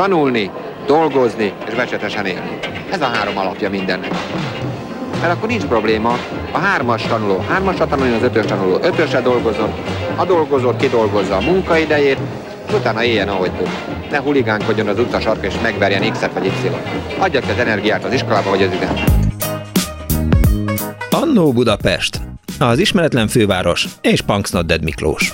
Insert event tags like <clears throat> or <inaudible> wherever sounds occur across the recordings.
tanulni, dolgozni és becsetesen élni. Ez a három alapja mindennek. Mert akkor nincs probléma. A hármas tanuló, hármasra tanulni az ötös tanuló, ötösre dolgozom, a dolgozó kidolgozza a munkaidejét, utána éljen, ahogy tud. Ne huligánkodjon az utca sarka és megverjen X-et vagy Y-t. Adja ki az energiát az iskolába vagy az ide. Annó Budapest, az ismeretlen főváros és Punksnodded Miklós.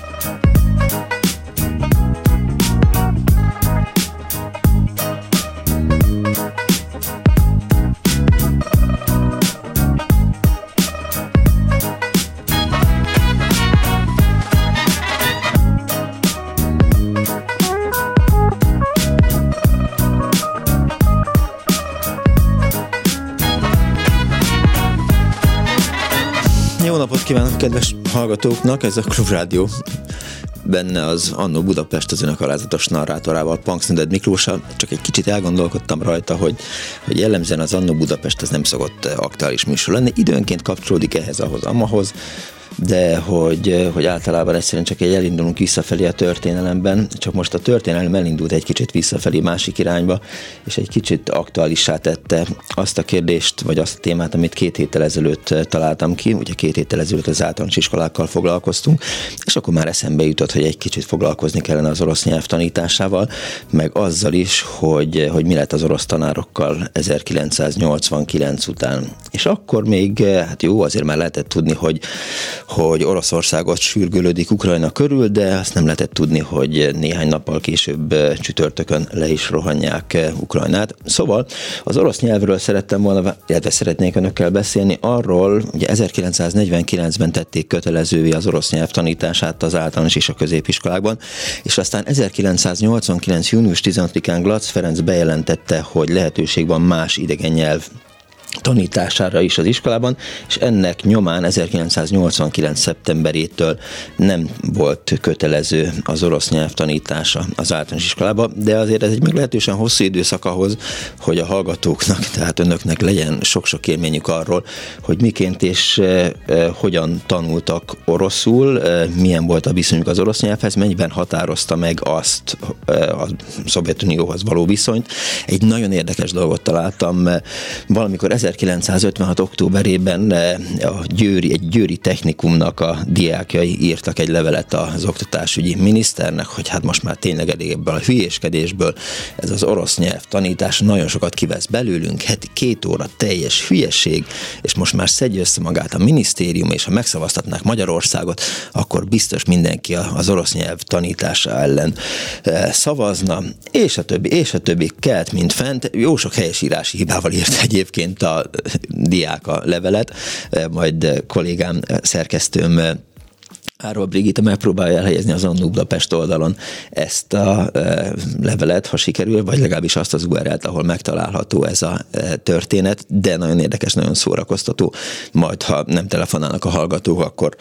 Kívánok kedves hallgatóknak, ez a Klub Rádió benne az Annó Budapest az önök alázatos narrátorával, Punksneded Miklósa. Csak egy kicsit elgondolkodtam rajta, hogy, hogy jellemzően az Annó Budapest az nem szokott aktuális műsor lenni. Időnként kapcsolódik ehhez, ahhoz, amahoz, de hogy, hogy általában egyszerűen csak egy elindulunk visszafelé a történelemben, csak most a történelem elindult egy kicsit visszafelé másik irányba, és egy kicsit aktuálissá tette azt a kérdést, vagy azt a témát, amit két héttel ezelőtt találtam ki, ugye két héttel ezelőtt az általános iskolákkal foglalkoztunk, és akkor már eszembe jutott, hogy egy kicsit foglalkozni kellene az orosz nyelv tanításával, meg azzal is, hogy, hogy mi lett az orosz tanárokkal 1989 után. És akkor még, hát jó, azért már lehetett tudni, hogy, hogy Oroszországot sürgölődik Ukrajna körül, de azt nem lehetett tudni, hogy néhány nappal később csütörtökön le is rohanják Ukrajnát. Szóval az orosz nyelvről szerettem volna, illetve szeretnék önökkel beszélni arról, ugye 1949-ben tették kötelezővé az orosz nyelv tanítását az általános és a középiskolákban, és aztán 1989. június 16-án Glatz Ferenc bejelentette, hogy lehetőség van más idegen nyelv tanítására is az iskolában, és ennek nyomán 1989. szeptemberétől nem volt kötelező az orosz nyelv tanítása az általános iskolában, de azért ez egy meglehetősen hosszú időszak ahhoz, hogy a hallgatóknak, tehát önöknek legyen sok-sok élményük arról, hogy miként és e, e, hogyan tanultak oroszul, e, milyen volt a viszonyuk az orosz nyelvhez, mennyiben határozta meg azt e, a Szovjetunióhoz való viszonyt. Egy nagyon érdekes dolgot találtam, valamikor 1956. októberében eh, a Győri, egy Győri technikumnak a diákjai írtak egy levelet az oktatásügyi miniszternek, hogy hát most már tényleg elég ebből a hülyéskedésből ez az orosz nyelv tanítás nagyon sokat kivesz belőlünk, heti két óra teljes hülyeség, és most már szedje össze magát a minisztérium, és ha megszavaztatnák Magyarországot, akkor biztos mindenki az orosz nyelv tanítása ellen eh, szavazna, és a többi, és a többi kelt, mint fent. Jó sok helyesírási hibával írt egyébként a diák a levelet, majd kollégám, szerkesztőm Árva Brigitta megpróbálja elhelyezni az Annó Budapest oldalon ezt a e, levelet, ha sikerül, vagy legalábbis azt az URL-t, ahol megtalálható ez a e, történet, de nagyon érdekes, nagyon szórakoztató. Majd, ha nem telefonálnak a hallgatók, akkor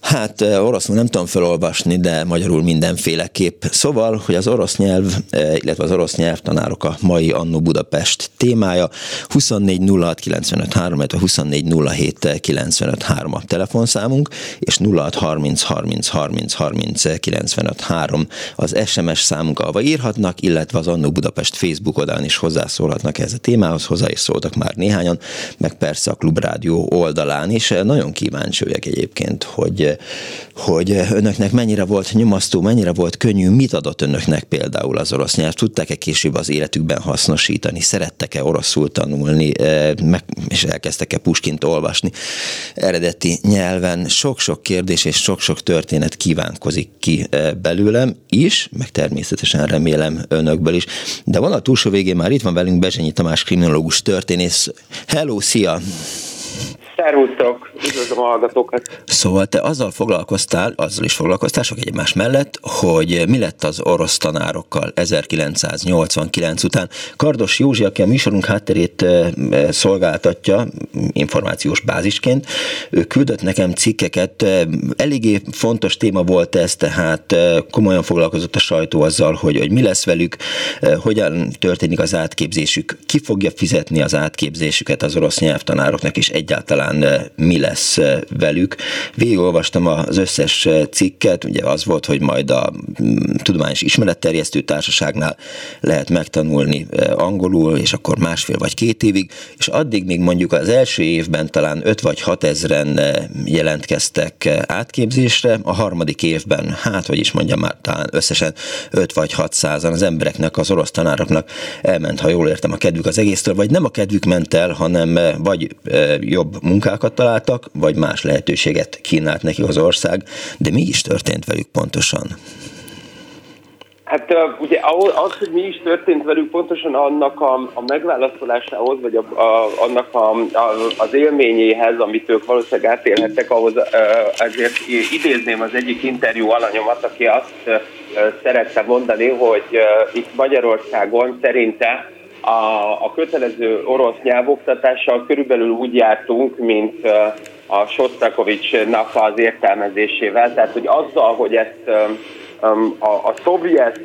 hát e, oroszul nem tudom felolvasni, de magyarul mindenféleképp. Szóval, hogy az orosz nyelv, illetve az orosz nyelvtanárok a mai Annó Budapest témája 24 06 95 3, 24 07 95 3 a telefonszámunk, és 06 30 30 30 30 30 95 3 az SMS számunk, ahova írhatnak, illetve az Annó Budapest Facebook oldalán is hozzászólhatnak ehhez a témához, hozzá is szóltak már néhányan, meg persze a Klubrádió oldalán is. Nagyon kíváncsi vagyok egyébként, hogy, hogy önöknek mennyire volt nyomasztó, mennyire volt könnyű, mit adott önöknek például az orosz nyelv, tudták-e később az életükben hasznosítani, szerettek-e oroszul tanulni, eh, meg, és elkezdtek-e Puskint olvasni eredeti nyelven. Sok-sok kérdés és sok sok történet kívánkozik ki eh, belőlem is, meg természetesen remélem önökből is. De van a túlsó végén már itt van velünk Bezsenyi Tamás kriminológus történész. Hello, szia! Szervusztok, üdvözlöm a hallgatókat. Szóval te azzal foglalkoztál, azzal is foglalkoztál sok egymás mellett, hogy mi lett az orosz tanárokkal 1989 után. Kardos Józsi, aki a műsorunk hátterét szolgáltatja információs bázisként, ő küldött nekem cikkeket, eléggé fontos téma volt ez, tehát komolyan foglalkozott a sajtó azzal, hogy, hogy mi lesz velük, hogyan történik az átképzésük, ki fogja fizetni az átképzésüket az orosz nyelvtanároknak, és egyáltalán talán mi lesz velük. Végigolvastam az összes cikket, ugye az volt, hogy majd a mm, Tudományos Ismeretterjesztő Társaságnál lehet megtanulni angolul, és akkor másfél vagy két évig, és addig még mondjuk az első évben talán 5 vagy 6 ezeren jelentkeztek átképzésre, a harmadik évben, hát hogy is mondjam már, talán összesen 5 vagy 6 százan az embereknek, az orosz tanároknak elment, ha jól értem, a kedvük az egésztől, vagy nem a kedvük ment el, hanem vagy jobb munkákat találtak, vagy más lehetőséget kínált neki az ország, de mi is történt velük pontosan? Hát ugye az, hogy mi is történt velük, pontosan annak a, a megválaszolásához, vagy a, a, annak a, a, az élményéhez, amit ők valószínűleg átélhettek, ahhoz ezért idézném az egyik interjú alanyomat, aki azt szerette mondani, hogy itt Magyarországon szerinte a, a kötelező orosz nyelvoktatással körülbelül úgy jártunk, mint a Sostakovicsnak az értelmezésével, tehát hogy azzal, hogy ezt a, a szovjet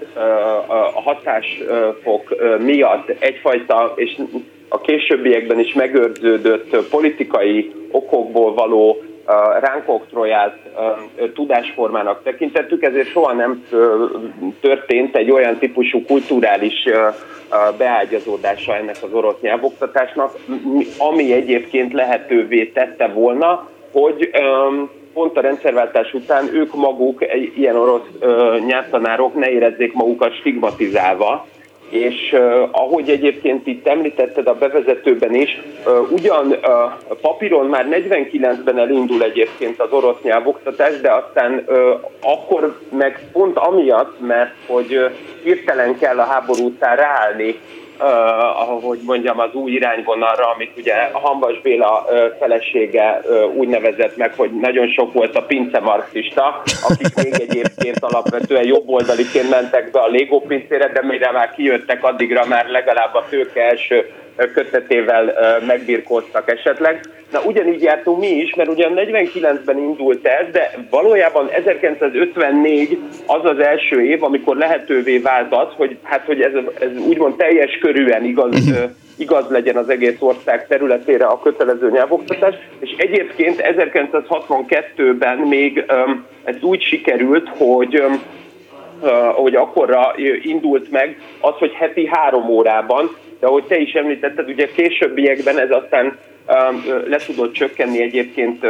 a hatásfok miatt egyfajta, és a későbbiekben is megőrződött politikai okokból való ránk oktroyált tudásformának tekintettük, ezért soha nem történt egy olyan típusú kulturális beágyazódása ennek az orosz nyelvoktatásnak, ami egyébként lehetővé tette volna, hogy pont a rendszerváltás után ők maguk, ilyen orosz nyelvtanárok ne érezzék magukat stigmatizálva, és uh, ahogy egyébként itt említetted a bevezetőben is, uh, ugyan uh, papíron már 49-ben elindul egyébként az orosz nyelvoktatás, de aztán uh, akkor meg pont amiatt, mert hogy uh, kell a háború után ráállni ahogy mondjam, az új irányvonalra, amit ugye Hambas Béla felesége úgy nevezett meg, hogy nagyon sok volt a pince marxista, akik még egyébként alapvetően jobboldaliként mentek be a Lego pincére, de mire már kijöttek, addigra már legalább a tőke első kötetével megbirkóztak esetleg. Na ugyanígy jártunk mi is, mert ugyan 49-ben indult ez, de valójában 1954 az az első év, amikor lehetővé vált az, hogy, hát, hogy ez, ez úgymond teljes körűen igaz, igaz legyen az egész ország területére a kötelező nyelvoktatás, és egyébként 1962-ben még ez úgy sikerült, hogy hogy akkorra indult meg az, hogy heti három órában de ahogy te is említetted, ugye későbbiekben ez aztán le tudott csökkenni egyébként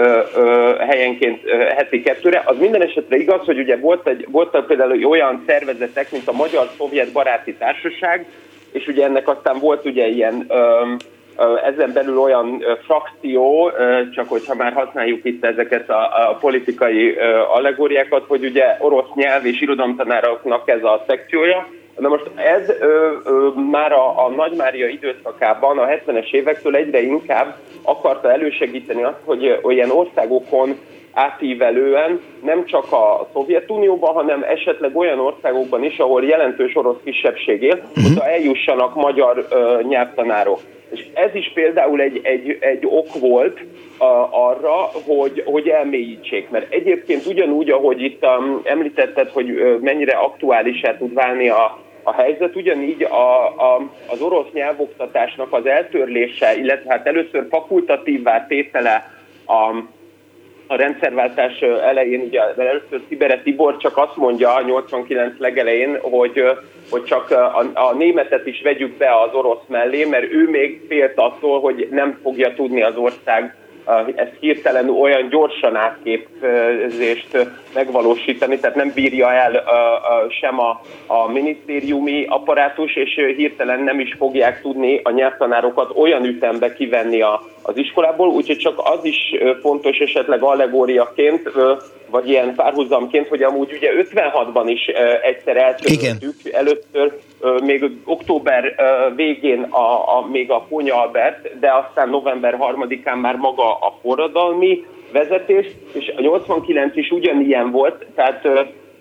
helyenként heti kettőre. Az minden esetre igaz, hogy ugye volt egy, voltak például olyan szervezetek, mint a Magyar-Szovjet Baráti Társaság, és ugye ennek aztán volt ugye ilyen ezen belül olyan frakció, csak hogyha már használjuk itt ezeket a, a politikai allegóriákat, hogy ugye orosz nyelv és irodalomtanároknak ez a szekciója, Na most ez ö, ö, már a, a Nagy Mária időszakában, a 70-es évektől egyre inkább akarta elősegíteni azt, hogy olyan országokon átívelően nem csak a Szovjetunióban, hanem esetleg olyan országokban is, ahol jelentős orosz kisebbség él, uh-huh. oda eljussanak magyar ö, nyelvtanárok. És ez is például egy, egy, egy ok volt a, arra, hogy, hogy elmélyítsék. Mert egyébként ugyanúgy, ahogy itt um, említetted, hogy mennyire aktuálisá tud válni a, a helyzet, ugyanígy a, a, az orosz nyelvoktatásnak az eltörlése, illetve hát először fakultatívvá tétele a, a rendszerváltás elején, ugye először Szibere Tibor csak azt mondja a 89 legelején, hogy, hogy csak a, a németet is vegyük be az orosz mellé, mert ő még félt attól, hogy nem fogja tudni az ország ezt hirtelen olyan gyorsan átképzést megvalósítani, tehát nem bírja el sem a, a minisztériumi apparátus, és hirtelen nem is fogják tudni a nyelvtanárokat olyan ütembe kivenni a, az iskolából, úgyhogy csak az is fontos esetleg allegóriaként, vagy ilyen párhuzamként, hogy amúgy ugye 56-ban is egyszer eltöröltük, először még október végén a, a, még a Pónya Albert, de aztán november 3-án már maga a forradalmi vezetés, és a 89 is ugyanilyen volt, tehát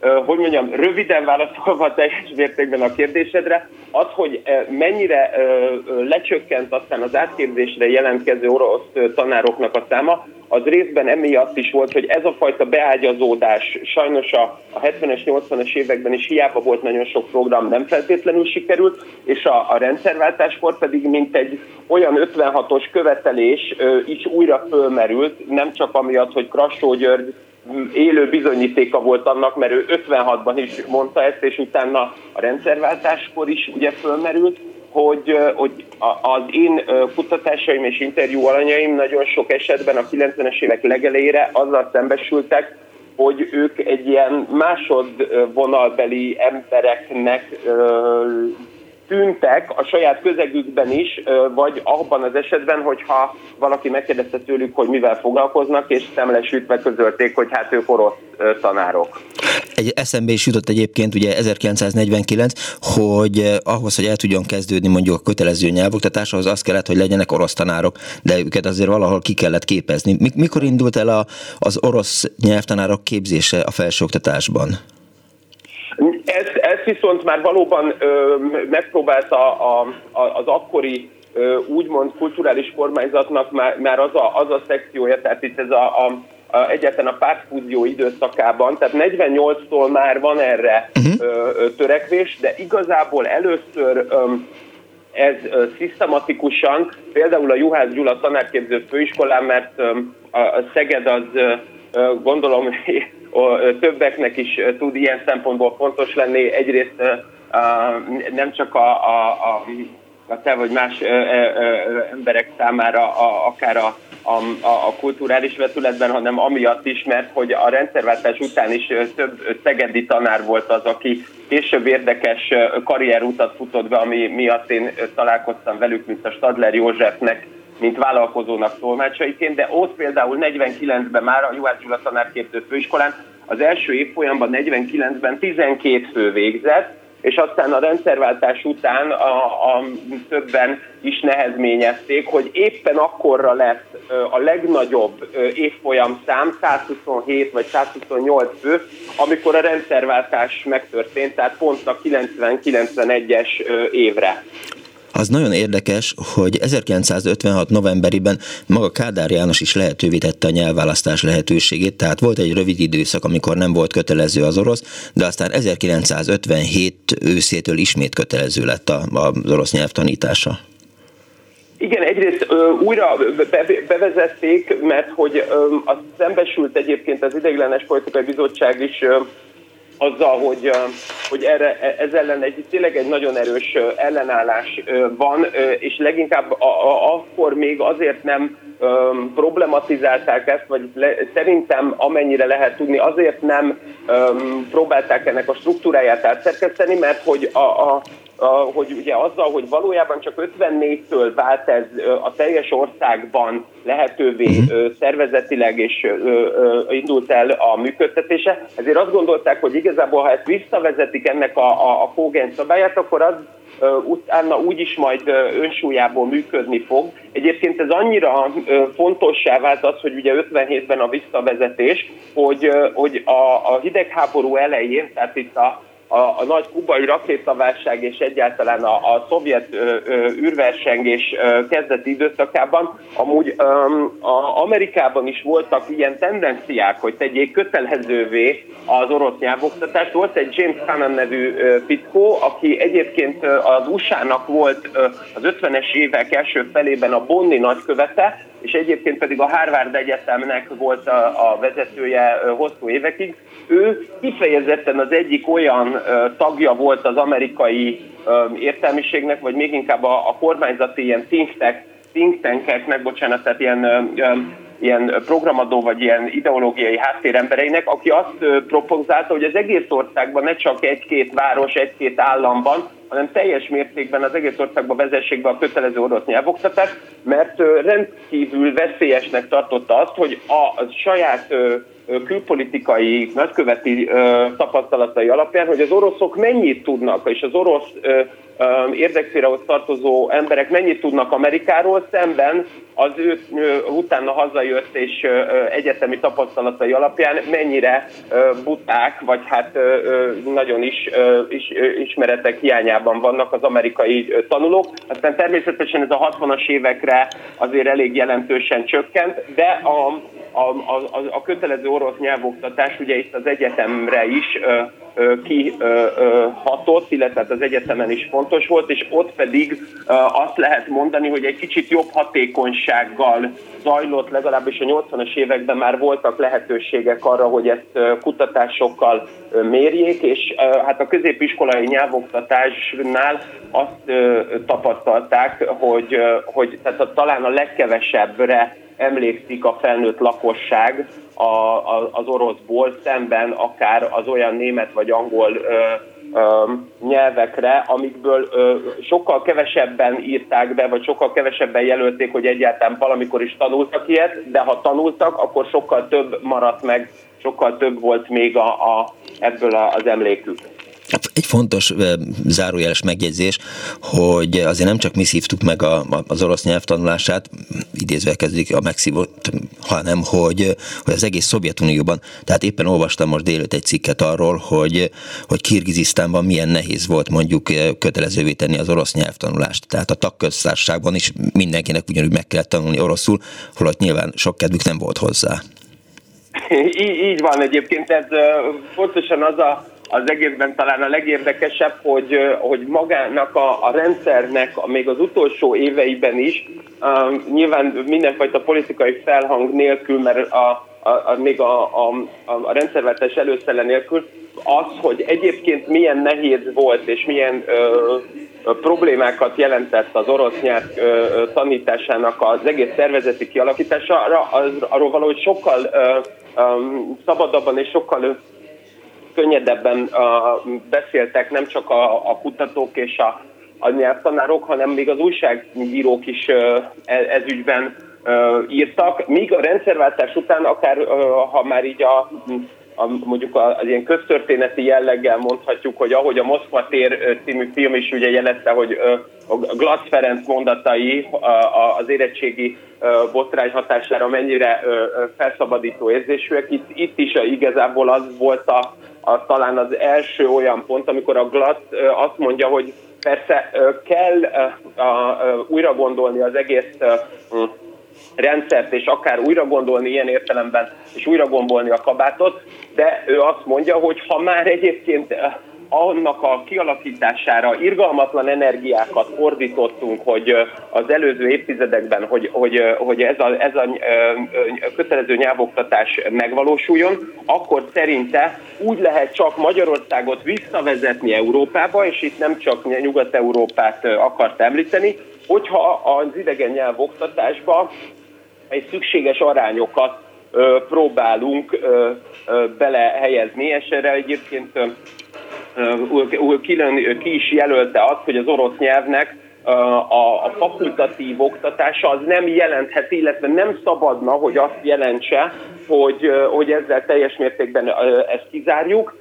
hogy mondjam, röviden válaszolva <laughs> teljes mértékben a kérdésedre, az, hogy mennyire lecsökkent aztán az átképzésre jelentkező orosz tanároknak a száma, az részben emiatt is volt, hogy ez a fajta beágyazódás sajnos a, a 70-es, 80-es években is hiába volt nagyon sok program, nem feltétlenül sikerült, és a, a rendszerváltáskor pedig mint egy olyan 56-os követelés is újra fölmerült, nem csak amiatt, hogy Krassó György élő bizonyítéka volt annak, mert ő 56-ban is mondta ezt, és utána a rendszerváltáskor is ugye fölmerült, hogy, hogy az én kutatásaim és interjú alanyaim nagyon sok esetben a 90-es évek legelére azzal szembesültek, hogy ők egy ilyen másodvonalbeli embereknek tűntek a saját közegükben is, vagy abban az esetben, hogyha valaki megkérdezte tőlük, hogy mivel foglalkoznak, és szemlesütve közölték, hogy hát ők orosz tanárok. Egy eszembe is jutott egyébként ugye 1949, hogy ahhoz, hogy el tudjon kezdődni mondjuk a kötelező nyelvoktatás, ahhoz az kellett, hogy legyenek orosz tanárok, de őket azért valahol ki kellett képezni. Mikor indult el a, az orosz nyelvtanárok képzése a felsőoktatásban? Ezt, ezt viszont már valóban ö, megpróbálta a, a, az akkori ö, úgymond kulturális kormányzatnak már, már az, a, az a szekciója, tehát itt ez a, a, a egyetlen a pártfúzió időszakában, tehát 48-tól már van erre uh-huh. ö, törekvés, de igazából először ö, ez ö, szisztematikusan, például a Juhász Gyula tanárképző főiskolán, mert ö, a Szeged az ö, gondolom többeknek is tud ilyen szempontból fontos lenni. Egyrészt nem csak a, a, a, a te vagy más emberek számára, a, akár a, a, a kulturális vetületben, hanem amiatt is, mert hogy a rendszerváltás után is több szegedi tanár volt az, aki később érdekes karrierutat futott be, ami miatt én találkoztam velük, mint a Stadler Józsefnek mint vállalkozónak tolmácsaiként, de ott például 49-ben már a Juhász Gyula tanárképző főiskolán az első évfolyamban 49-ben 12 fő végzett, és aztán a rendszerváltás után a, a többen is nehezményezték, hogy éppen akkorra lesz a legnagyobb évfolyam szám, 127 vagy 128 fő, amikor a rendszerváltás megtörtént, tehát pont a 90-91-es évre. Az nagyon érdekes, hogy 1956 novemberiben maga Kádár János is lehetővé tette a nyelvválasztás lehetőségét, tehát volt egy rövid időszak, amikor nem volt kötelező az orosz, de aztán 1957 őszétől ismét kötelező lett az orosz nyelv tanítása. Igen, egyrészt ö, újra be, bevezették, mert hogy ö, az szembesült egyébként az ideiglenes politikai bizottság is ö, azzal, hogy, hogy erre, e, ez ellen egy, tényleg egy nagyon erős ellenállás van, és leginkább a, akkor még azért nem problematizálták ezt, vagy le, szerintem amennyire lehet tudni, azért nem um, próbálták ennek a struktúráját átszerkeszteni, mert hogy a, a hogy ugye azzal, hogy valójában csak 54-től vált ez a teljes országban lehetővé uh-huh. szervezetileg és indult el a működtetése, ezért azt gondolták, hogy igazából ha ezt visszavezetik ennek a, a, a Fogen szabályát, akkor az utána úgyis majd önsúlyából működni fog. Egyébként ez annyira fontossá vált az, hogy ugye 57-ben a visszavezetés, hogy, hogy a, a hidegháború elején, tehát itt a a, a nagy kubai rakétaválság és egyáltalán a, a szovjet ö, ö, űrversengés ö, kezdeti időszakában amúgy ö, a Amerikában is voltak ilyen tendenciák, hogy tegyék kötelezővé az orosz nyelvoktatást. Volt egy James Cannon nevű ö, fickó, aki egyébként az USA-nak volt ö, az 50-es évek első felében a Bonni nagykövete, és egyébként pedig a Harvard Egyetemnek volt a, a vezetője hosszú évekig. Ő kifejezetten az egyik olyan tagja volt az amerikai értelmiségnek, vagy még inkább a, a kormányzati ilyen think, tank, think tankeknek, bocsánat, tehát ilyen ilyen programadó vagy ilyen ideológiai háttérembereinek, aki azt propozálta, hogy az egész országban ne csak egy-két város, egy-két államban, hanem teljes mértékben az egész országban vezessék be a kötelező orosz nyelvoktatást, mert rendkívül veszélyesnek tartotta azt, hogy a saját külpolitikai nagyköveti tapasztalatai alapján, hogy az oroszok mennyit tudnak, és az orosz érdekszférához tartozó emberek mennyit tudnak Amerikáról, szemben az ő utána hazajött és egyetemi tapasztalatai alapján mennyire buták, vagy hát nagyon is, is ismeretek hiányában vannak az amerikai tanulók. Aztán természetesen ez a 60-as évekre azért elég jelentősen csökkent, de a a, a, a kötelező orosz nyelvoktatás ugye itt az egyetemre is kihatott, illetve hát az egyetemen is fontos volt, és ott pedig azt lehet mondani, hogy egy kicsit jobb hatékonysággal zajlott, legalábbis a 80-as években már voltak lehetőségek arra, hogy ezt kutatásokkal mérjék, és hát a középiskolai nyelvoktatásnál azt tapasztalták, hogy, hogy tehát talán a legkevesebbre emlékszik a felnőtt lakosság a, a, az oroszból szemben akár az olyan német vagy angol ö, ö, nyelvekre, amikből ö, sokkal kevesebben írták be, vagy sokkal kevesebben jelölték, hogy egyáltalán valamikor is tanultak ilyet, de ha tanultak, akkor sokkal több maradt meg, sokkal több volt még a, a, ebből az emlékük. Egy fontos zárójeles megjegyzés, hogy azért nem csak mi szívtuk meg a, az orosz nyelv tanulását, idézve kezdik a megszívott, hanem hogy, hogy az egész Szovjetunióban, tehát éppen olvastam most délőtt egy cikket arról, hogy, hogy Kirgizisztánban milyen nehéz volt mondjuk kötelezővé tenni az orosz nyelvtanulást. Tehát a tagköztársaságban is mindenkinek ugyanúgy meg kellett tanulni oroszul, holott nyilván sok kedvük nem volt hozzá. Így, így van egyébként, ez pontosan az a az egészben talán a legérdekesebb, hogy, hogy magának a, a rendszernek még az utolsó éveiben is, uh, nyilván mindenfajta politikai felhang nélkül, mert a, a, a, még a, a, a rendszerváltás előszele nélkül, az, hogy egyébként milyen nehéz volt, és milyen ö, problémákat jelentett az orosz nyelv tanításának az egész szervezeti kialakítása, az, arról valahogy sokkal ö, ö, szabadabban és sokkal könnyedebben uh, beszéltek nem csak a, a kutatók és a, a nyelvtanárok, hanem még az újságírók is uh, ez ügyben írtak, míg a rendszerváltás után akár, ha már így a, a mondjuk az ilyen köztörténeti jelleggel mondhatjuk, hogy ahogy a Moszkva tér című film is ugye jelezte, hogy a Glatz Ferenc mondatai az érettségi botrány hatására mennyire felszabadító érzésűek. Itt, itt is igazából az volt a, a, talán az első olyan pont, amikor a Glatt azt mondja, hogy persze kell újra gondolni az egész rendszert, és akár újra gondolni ilyen értelemben, és újra gombolni a kabátot, de ő azt mondja, hogy ha már egyébként annak a kialakítására irgalmatlan energiákat fordítottunk, hogy az előző évtizedekben, hogy, hogy, hogy ez, a, ez a kötelező nyelvoktatás megvalósuljon, akkor szerinte úgy lehet csak Magyarországot visszavezetni Európába, és itt nem csak Nyugat-Európát akart említeni, hogyha az idegen nyelvoktatásba egy szükséges arányokat próbálunk belehelyezni, és erre egyébként külön ki is jelölte azt, hogy az orosz nyelvnek a, a fakultatív oktatása az nem jelentheti, illetve nem szabadna, hogy azt jelentse, hogy, hogy ezzel teljes mértékben ezt kizárjuk.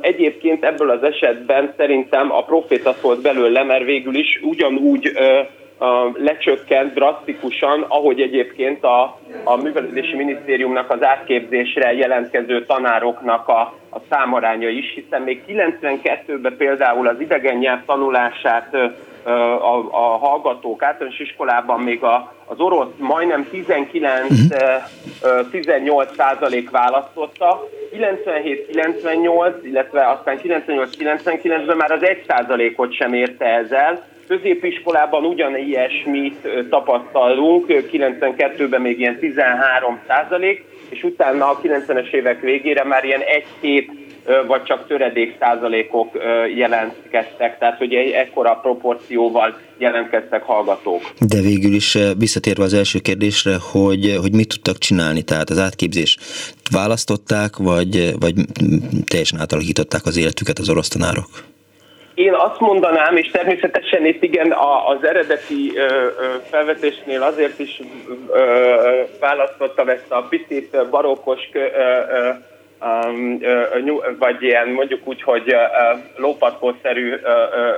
Egyébként ebből az esetben szerintem a proféta szólt belőle, mert végül is ugyanúgy lecsökkent drasztikusan, ahogy egyébként a, a Művelődési Minisztériumnak az átképzésre jelentkező tanároknak a, a számaránya is, hiszen még 92-ben például az idegen nyelv tanulását a, a hallgatók általános iskolában még a, az orosz majdnem 19-18 százalék választotta, 97-98, illetve aztán 98-99-ben már az 1 százalékot sem érte ezzel, Középiskolában ugyanilyesmit tapasztalunk, 92-ben még ilyen 13 százalék, és utána a 90-es évek végére már ilyen egy-két vagy csak töredék százalékok jelentkeztek, tehát hogy egy ekkora proporcióval jelentkeztek hallgatók. De végül is visszatérve az első kérdésre, hogy, hogy mit tudtak csinálni, tehát az átképzés választották, vagy, vagy teljesen átalakították az életüket az orosz tanárok? Én azt mondanám, és természetesen itt igen az eredeti felvetésnél azért is választottam ezt a picit barokkos vagy ilyen mondjuk úgy, hogy lópatkószerű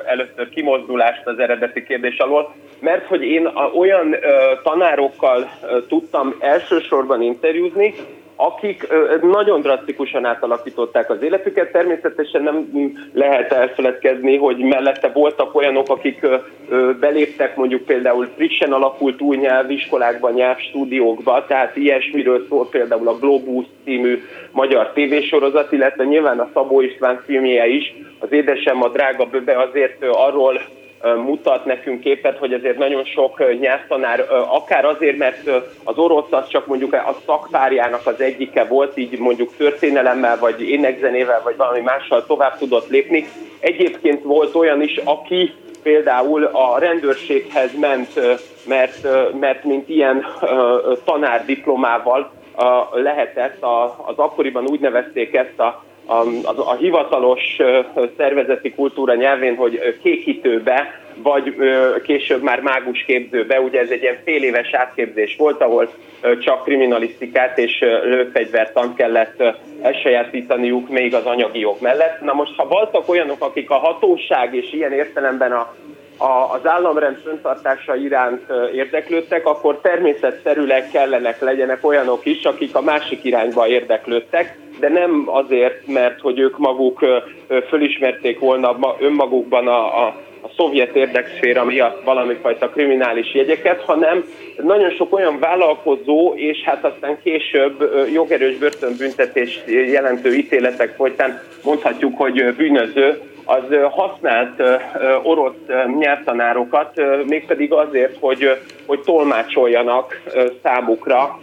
először kimozdulást az eredeti kérdés alól, mert hogy én olyan tanárokkal tudtam elsősorban interjúzni, akik nagyon drasztikusan átalakították az életüket. Természetesen nem lehet elfeledkezni, hogy mellette voltak olyanok, akik beléptek mondjuk például frissen alakult új nyelviskolákba, nyelvstúdiókba, tehát ilyesmiről szól például a Globus című magyar tévésorozat, illetve nyilván a Szabó István filmje is, az Édesem a drága böbe azért arról mutat nekünk képet, hogy azért nagyon sok nyelvtanár, akár azért, mert az orosz az csak mondjuk a szakpárjának az egyike volt, így mondjuk történelemmel, vagy énekzenével, vagy valami mással tovább tudott lépni. Egyébként volt olyan is, aki például a rendőrséghez ment, mert, mert mint ilyen tanárdiplomával lehetett, az akkoriban úgy nevezték ezt a a, a, a hivatalos szervezeti kultúra nyelvén, hogy kékítőbe, vagy később már mágus képzőbe, ugye ez egy ilyen fél éves átképzés volt, ahol csak kriminalisztikát és lőfegyvertant kellett elsajátítaniuk még az anyagi jog mellett. Na most, ha voltak olyanok, akik a hatóság és ilyen értelemben a a, az államrend föntartása iránt érdeklődtek, akkor természetszerűleg kellenek legyenek olyanok is, akik a másik irányba érdeklődtek, de nem azért, mert hogy ők maguk fölismerték volna önmagukban a, a, a szovjet érdekszféra miatt valami fajta kriminális jegyeket, hanem nagyon sok olyan vállalkozó, és hát aztán később jogerős börtönbüntetés jelentő ítéletek folytán mondhatjuk, hogy bűnöző, az használt orosz nyelvtanárokat, mégpedig azért, hogy, hogy tolmácsoljanak számukra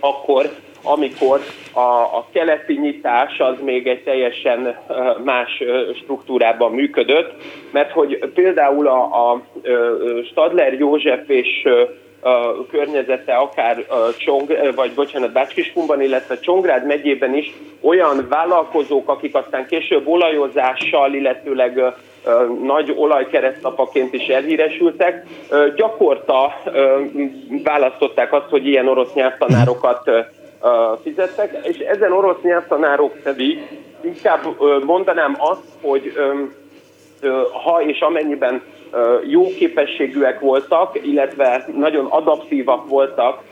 akkor, amikor a, a keleti nyitás az még egy teljesen más struktúrában működött, mert hogy például a, a Stadler József és a környezete akár Csong, vagy bocsánat, Bácskiskunban, illetve Csongrád megyében is olyan vállalkozók, akik aztán később olajozással, illetőleg nagy olajkeresztapaként is elhíresültek, gyakorta választották azt, hogy ilyen orosz nyelvtanárokat fizettek, és ezen orosz nyelvtanárok pedig inkább mondanám azt, hogy ha és amennyiben jó képességűek voltak, illetve nagyon adaptívak voltak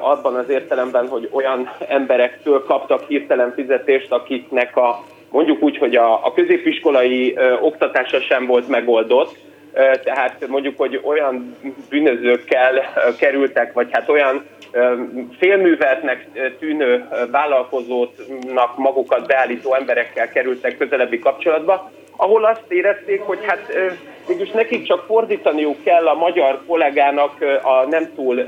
abban az értelemben, hogy olyan emberektől kaptak hirtelen fizetést, akiknek a mondjuk úgy, hogy a, a középiskolai ö, oktatása sem volt megoldott, ö, tehát mondjuk, hogy olyan bűnözőkkel ö, kerültek, vagy hát olyan ö, félműveltnek tűnő vállalkozónak magukat beállító emberekkel kerültek közelebbi kapcsolatba, ahol azt érezték, hogy hát mégis nekik csak fordítaniuk kell a magyar kollégának a nem túl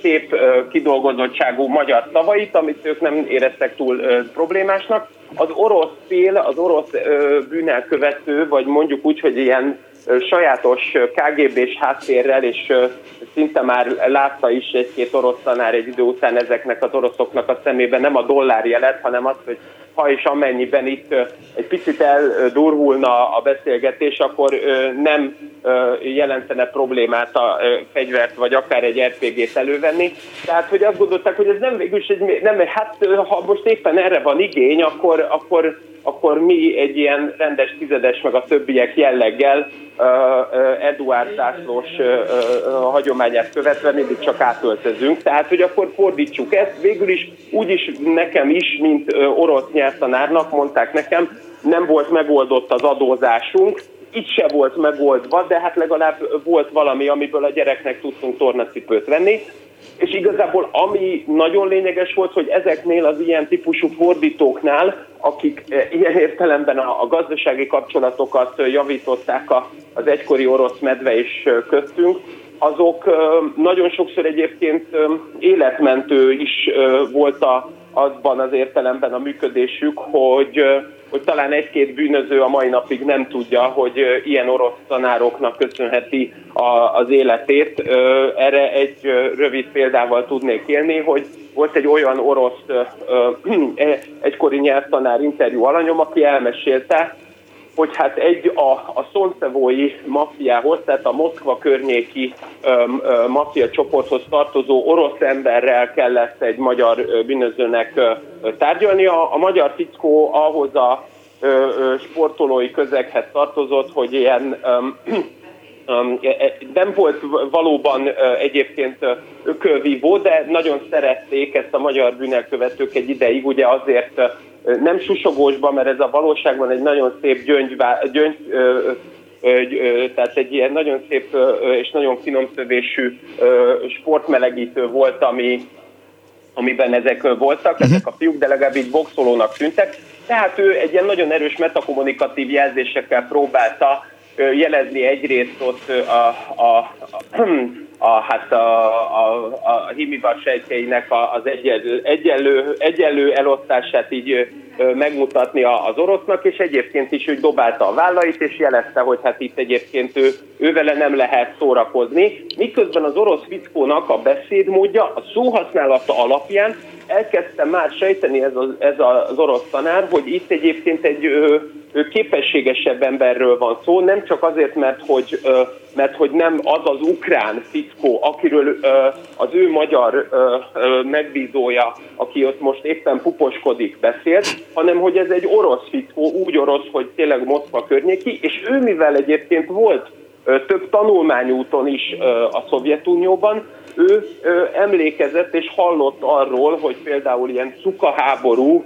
szép kidolgozottságú magyar szavait, amit ők nem éreztek túl problémásnak. Az orosz fél, az orosz bűnelkövető, vagy mondjuk úgy, hogy ilyen sajátos KGB-s háttérrel, és szinte már látta is egy-két orosz tanár egy idő után ezeknek az oroszoknak a szemében nem a dollár jelet, hanem az, hogy ha és amennyiben itt egy picit eldurvulna a beszélgetés, akkor nem jelentene problémát a fegyvert, vagy akár egy RPG-t elővenni. Tehát, hogy azt gondolták, hogy ez nem végül egy, nem, hát ha most éppen erre van igény, akkor, akkor, akkor mi egy ilyen rendes tizedes, meg a többiek jelleggel Eduard Zászlós hagyományát követve mindig csak átöltözünk. Tehát, hogy akkor fordítsuk ezt. Végül is úgy is nekem is, mint orosz nyelvtanárnak mondták nekem, nem volt megoldott az adózásunk, itt se volt megoldva, de hát legalább volt valami, amiből a gyereknek tudtunk tornacipőt venni. És igazából ami nagyon lényeges volt, hogy ezeknél az ilyen típusú fordítóknál, akik ilyen értelemben a, gazdasági kapcsolatokat javították az egykori orosz medve és köztünk, azok nagyon sokszor egyébként életmentő is volt a, azban az értelemben a működésük, hogy hogy talán egy-két bűnöző a mai napig nem tudja, hogy ilyen orosz tanároknak köszönheti a, az életét. Erre egy rövid példával tudnék élni, hogy volt egy olyan orosz <clears throat> egykori nyelvtanár interjú alanyom, aki elmesélte, hogy hát egy a, a szonszevói maffiához, tehát a Moszkva környéki öm, csoporthoz tartozó orosz emberrel kellett egy magyar bűnözőnek ö, tárgyalni. A, magyar fickó ahhoz a ö, ö, sportolói közeghez tartozott, hogy ilyen öm, <clears throat> nem volt valóban egyébként ökölvívó, de nagyon szerették ezt a magyar bűnelkövetők egy ideig, ugye azért nem susogósban, mert ez a valóságban egy nagyon szép gyöngy, gyöngy tehát egy ilyen nagyon szép és nagyon finom szövésű sportmelegítő volt, ami, amiben ezek voltak, uh-huh. ezek a fiúk, de legalább így boxolónak tűntek. Tehát ő egy ilyen nagyon erős metakommunikatív jelzésekkel próbálta jelezni egyrészt ott a, a, a, a, hát a, a, a himivar sejtjeinek az egyenlő, egyenlő, egyenlő elosztását így megmutatni az orosznak, és egyébként is ő dobálta a vállait, és jelezte, hogy hát itt egyébként ő, ő vele nem lehet szórakozni. Miközben az orosz fickónak a beszédmódja, a szóhasználata alapján elkezdte már sejteni ez az, ez az orosz tanár, hogy itt egyébként egy képességesebb emberről van szó, nem csak azért, mert hogy, mert hogy nem az az ukrán fickó, akiről az ő magyar megbízója, aki ott most éppen puposkodik, beszélt, hanem hogy ez egy orosz fickó, úgy orosz, hogy tényleg Moszkva környéki, és ő mivel egyébként volt több tanulmányúton is a Szovjetunióban, ő emlékezett és hallott arról, hogy például ilyen szuka háború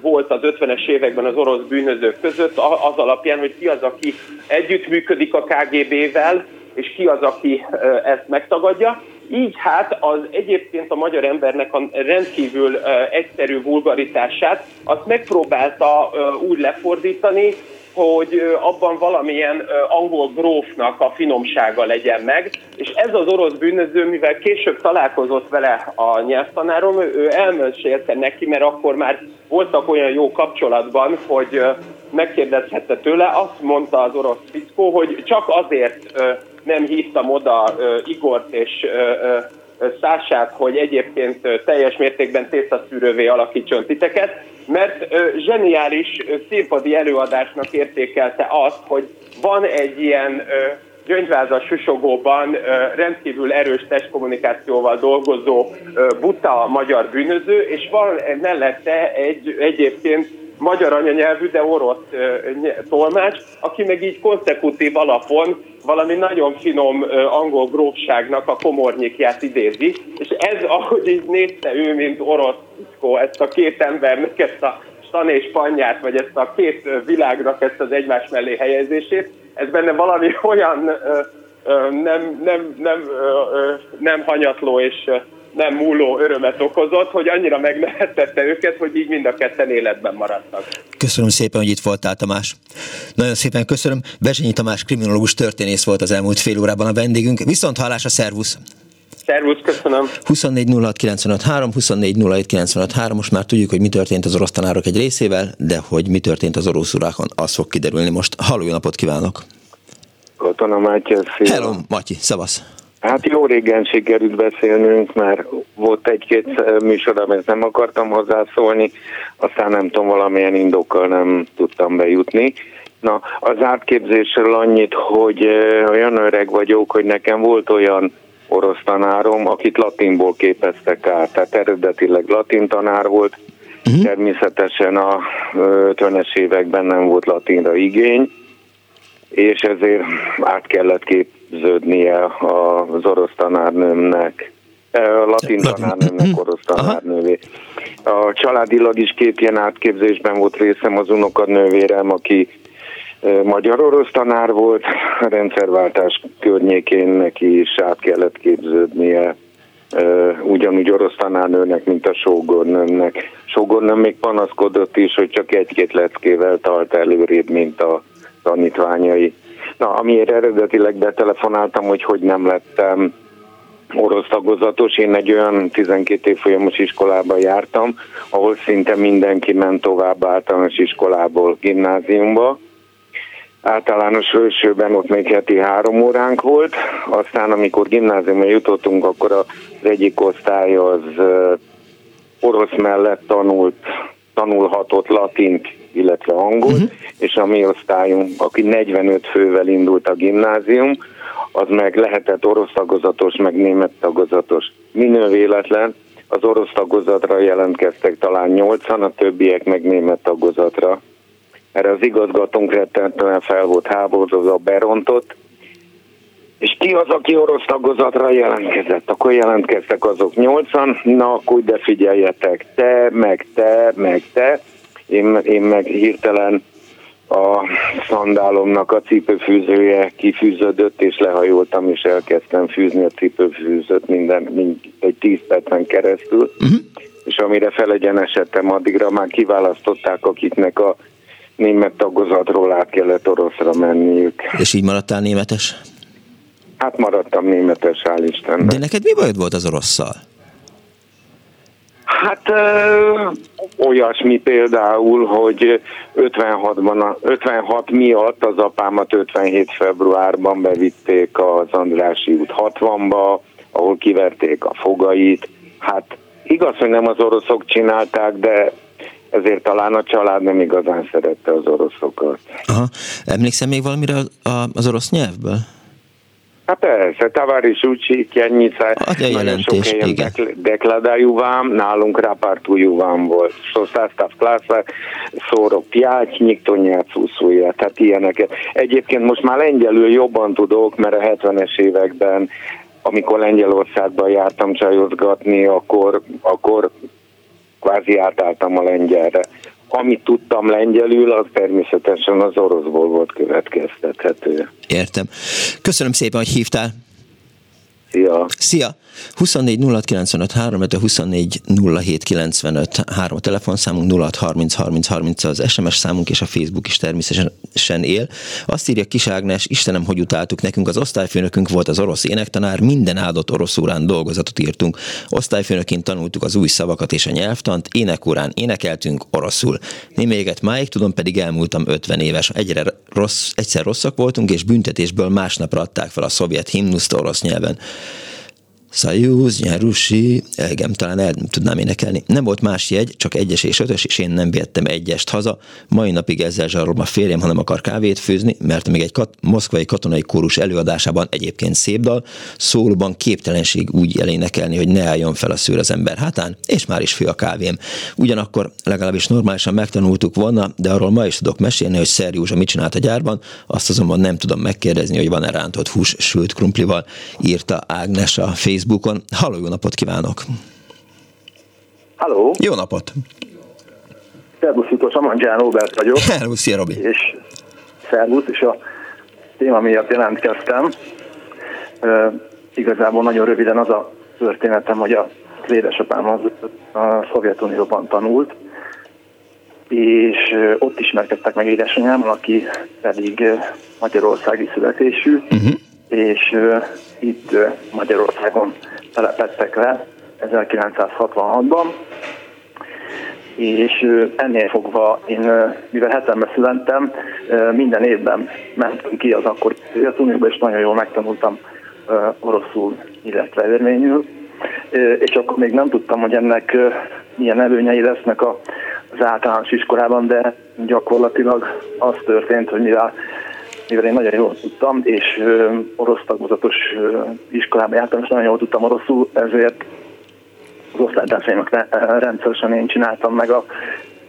volt az 50-es években az orosz bűnözők között, az alapján, hogy ki az, aki együttműködik a KGB-vel, és ki az, aki ezt megtagadja. Így hát az egyébként a magyar embernek a rendkívül egyszerű vulgaritását, azt megpróbálta ö, úgy lefordítani, hogy abban valamilyen angol grófnak a finomsága legyen meg, és ez az orosz bűnöző, mivel később találkozott vele a nyelvtanárom, ő elmesélte neki, mert akkor már voltak olyan jó kapcsolatban, hogy megkérdezhette tőle, azt mondta az orosz fickó, hogy csak azért nem hívtam oda Igort és Szását, hogy egyébként teljes mértékben tésztaszűrővé alakítson titeket, mert zseniális színpadi előadásnak értékelte azt, hogy van egy ilyen gyöngyvázas susogóban rendkívül erős testkommunikációval dolgozó buta magyar bűnöző, és van mellette egy egyébként magyar anyanyelvű, de orosz tolmács, aki meg így konszekutív alapon valami nagyon finom angol grófságnak a komornyikját idézi, és ez, ahogy így nézte ő, mint orosz fiszkó, ezt a két embernek, ezt a Stan és Panyát, vagy ezt a két világnak ezt az egymás mellé helyezését, ez benne valami <laughs> olyan nem, nem, nem, ö, nem hanyatló és nem múló örömet okozott, hogy annyira megnehettette őket, hogy így mind a ketten életben maradtak. Köszönöm szépen, hogy itt voltál, Tamás. Nagyon szépen köszönöm. Bezsenyi Tamás kriminológus történész volt az elmúlt fél órában a vendégünk. Viszont hallásra, szervusz! Szervusz, köszönöm. 24 06 most már tudjuk, hogy mi történt az orosz tanárok egy részével, de hogy mi történt az orosz urákon, az fog kiderülni most. Halló, jó napot kívánok! Katona Mátyás, szia. Hello, Matyi, szavasz! Hát jó régen sikerült beszélnünk, mert volt egy-két műsor, amit nem akartam hozzászólni, aztán nem tudom, valamilyen indokkal nem tudtam bejutni. Na, az átképzésről annyit, hogy olyan öreg vagyok, hogy nekem volt olyan orosz tanárom, akit latinból képeztek át, tehát eredetileg latin tanár volt, uh-huh. természetesen a 50-es években nem volt latinra igény, és ezért át kellett képződnie az orosz tanárnőmnek, a latin tanárnőmnek mhm. orosz tanárnővé. A családilag is két ilyen átképzésben volt részem az unokadnővérem, aki magyar-orosz tanár volt, a rendszerváltás környékén neki is át kellett képződnie ugyanúgy orosz tanárnőnek, mint a sógornőmnek. Sógornőm még panaszkodott is, hogy csak egy-két leckével tart előrébb, mint a tanítványai. Na, amiért eredetileg betelefonáltam, hogy hogy nem lettem orosz tagozatos. Én egy olyan 12 folyamos iskolába jártam, ahol szinte mindenki ment tovább általános iskolából gimnáziumba, általános felsőben ott még heti három óránk volt, aztán amikor gimnáziumba jutottunk, akkor az egyik osztály az orosz mellett tanult tanulhatott latint, illetve angol, uh-huh. és a mi osztályunk, aki 45 fővel indult a gimnázium, az meg lehetett orosz tagozatos, meg német tagozatos. Minő véletlen, az orosz tagozatra jelentkeztek talán nyolcan, a többiek meg német tagozatra. Erre az igazgatónk rettentően fel volt háborodva, berontott, és ki az, aki orosz tagozatra jelentkezett? Akkor jelentkeztek azok nyolcan, na akkor de figyeljetek, te, meg te, meg te, én, én meg hirtelen a szandálomnak a cipőfűzője kifűződött, és lehajoltam, és elkezdtem fűzni a cipőfűzőt minden, mind egy tíz percen keresztül, uh-huh. és amire felegyenesedtem, addigra már kiválasztották, akiknek a német tagozatról át kellett oroszra menniük. És így maradtál németes? Hát maradtam németes, hál' Istennek. De neked mi bajod volt az orosszal? Hát olyasmi például, hogy 56-ban, 56 miatt az apámat 57 februárban bevitték az Andrási út 60-ba, ahol kiverték a fogait. Hát igaz, hogy nem az oroszok csinálták, de ezért talán a család nem igazán szerette az oroszokat. Aha. Emlékszem még valamire az orosz nyelvből? Hát persze, Tavaris Ucsi, Kjenyica, nagyon sok helyen dekladáljú vám, nálunk rápártújú vám volt. Szosztásztav klásza, szórok pjáty, nikto nyelcúszúja, tehát ilyeneket. Egyébként most már lengyelül jobban tudok, mert a 70-es években amikor Lengyelországban jártam csajozgatni, akkor, akkor kvázi átálltam a lengyelre. Amit tudtam lengyelül, az természetesen az oroszból volt következtethető. Értem. Köszönöm szépen, hogy hívtál. Szia! Szia! 24 06 3, 24 07 3 a telefonszámunk, 06 30 30 30 az SMS számunk, és a Facebook is természetesen él. Azt írja Kis Ágnes, Istenem, hogy utáltuk nekünk, az osztályfőnökünk volt az orosz énektanár, minden áldott orosz órán dolgozatot írtunk. Osztályfőnöként tanultuk az új szavakat és a nyelvtant, énekórán énekeltünk oroszul. Némelyiket máig tudom, pedig elmúltam 50 éves. Egyre rossz, egyszer rosszak voltunk, és büntetésből másnapra adták fel a szovjet himnuszt orosz nyelven. Szajúz, Nyerusi, elgem talán el tudnám énekelni. Nem volt más jegy, csak egyes és ötös, és én nem vettem egyest haza. Mai napig ezzel zsarolom a férjem, ha nem akar kávét főzni, mert még egy kat- moszkvai katonai kórus előadásában egyébként szép dal, szólóban képtelenség úgy elénekelni, hogy ne álljon fel a szőr az ember hátán, és már is fő a kávém. Ugyanakkor legalábbis normálisan megtanultuk volna, de arról ma is tudok mesélni, hogy Szer Józsa mit csinált a gyárban, azt azonban nem tudom megkérdezni, hogy van-e rántott hús sült krumplival, írta Ágnes a Facebook Facebookon. Halló, jó napot kívánok! Halló! Jó napot! Szervusz, Utó, Samandzsán Robert vagyok. <laughs> Szervusz, szia Robi! És szervusz, és a téma miatt jelentkeztem. E, igazából nagyon röviden az a történetem, hogy a édesapám az a Szovjetunióban tanult, és ott ismerkedtek meg édesanyámmal, aki pedig magyarországi születésű, uh-huh és itt Magyarországon telepettek le 1966-ban, és ennél fogva én, mivel hetembe születtem, minden évben mentem ki az akkori Szovjetunióba, és nagyon jól megtanultam oroszul, illetve örményül, és akkor még nem tudtam, hogy ennek milyen előnyei lesznek az általános iskolában, de gyakorlatilag az történt, hogy mivel mivel én nagyon jól tudtam, és orosz tagozatos iskolába jártam, és nagyon jól tudtam oroszul, ezért az osztálytársaimat rendszeresen én csináltam meg a,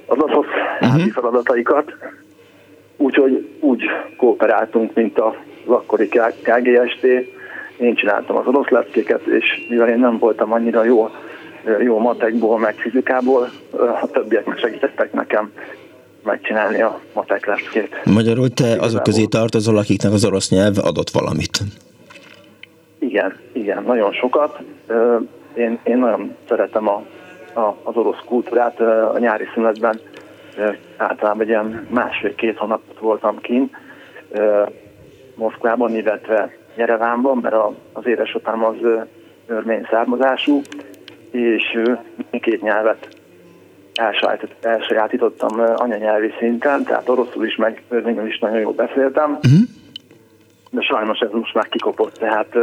az orosz uh-huh. feladataikat. Úgyhogy úgy kooperáltunk, mint az akkori KGST. Én csináltam az orosz leckéket, és mivel én nem voltam annyira jó, jó matekból, meg fizikából, a többiek meg segítettek nekem megcsinálni a matek leszkét. Magyarul te azok közé tartozol, akiknek az orosz nyelv adott valamit. Igen, igen, nagyon sokat. Én, én nagyon szeretem a, a, az orosz kultúrát. A nyári szünetben általában egy ilyen másfél-két hónapot voltam kint Moszkvában, illetve Jerevánban, mert az édesapám az örmény származású, és két nyelvet elsajátítottam anyanyelvi szinten, tehát oroszul is, meg örvényül is nagyon jól beszéltem, uh-huh. de sajnos ez most már kikopott, tehát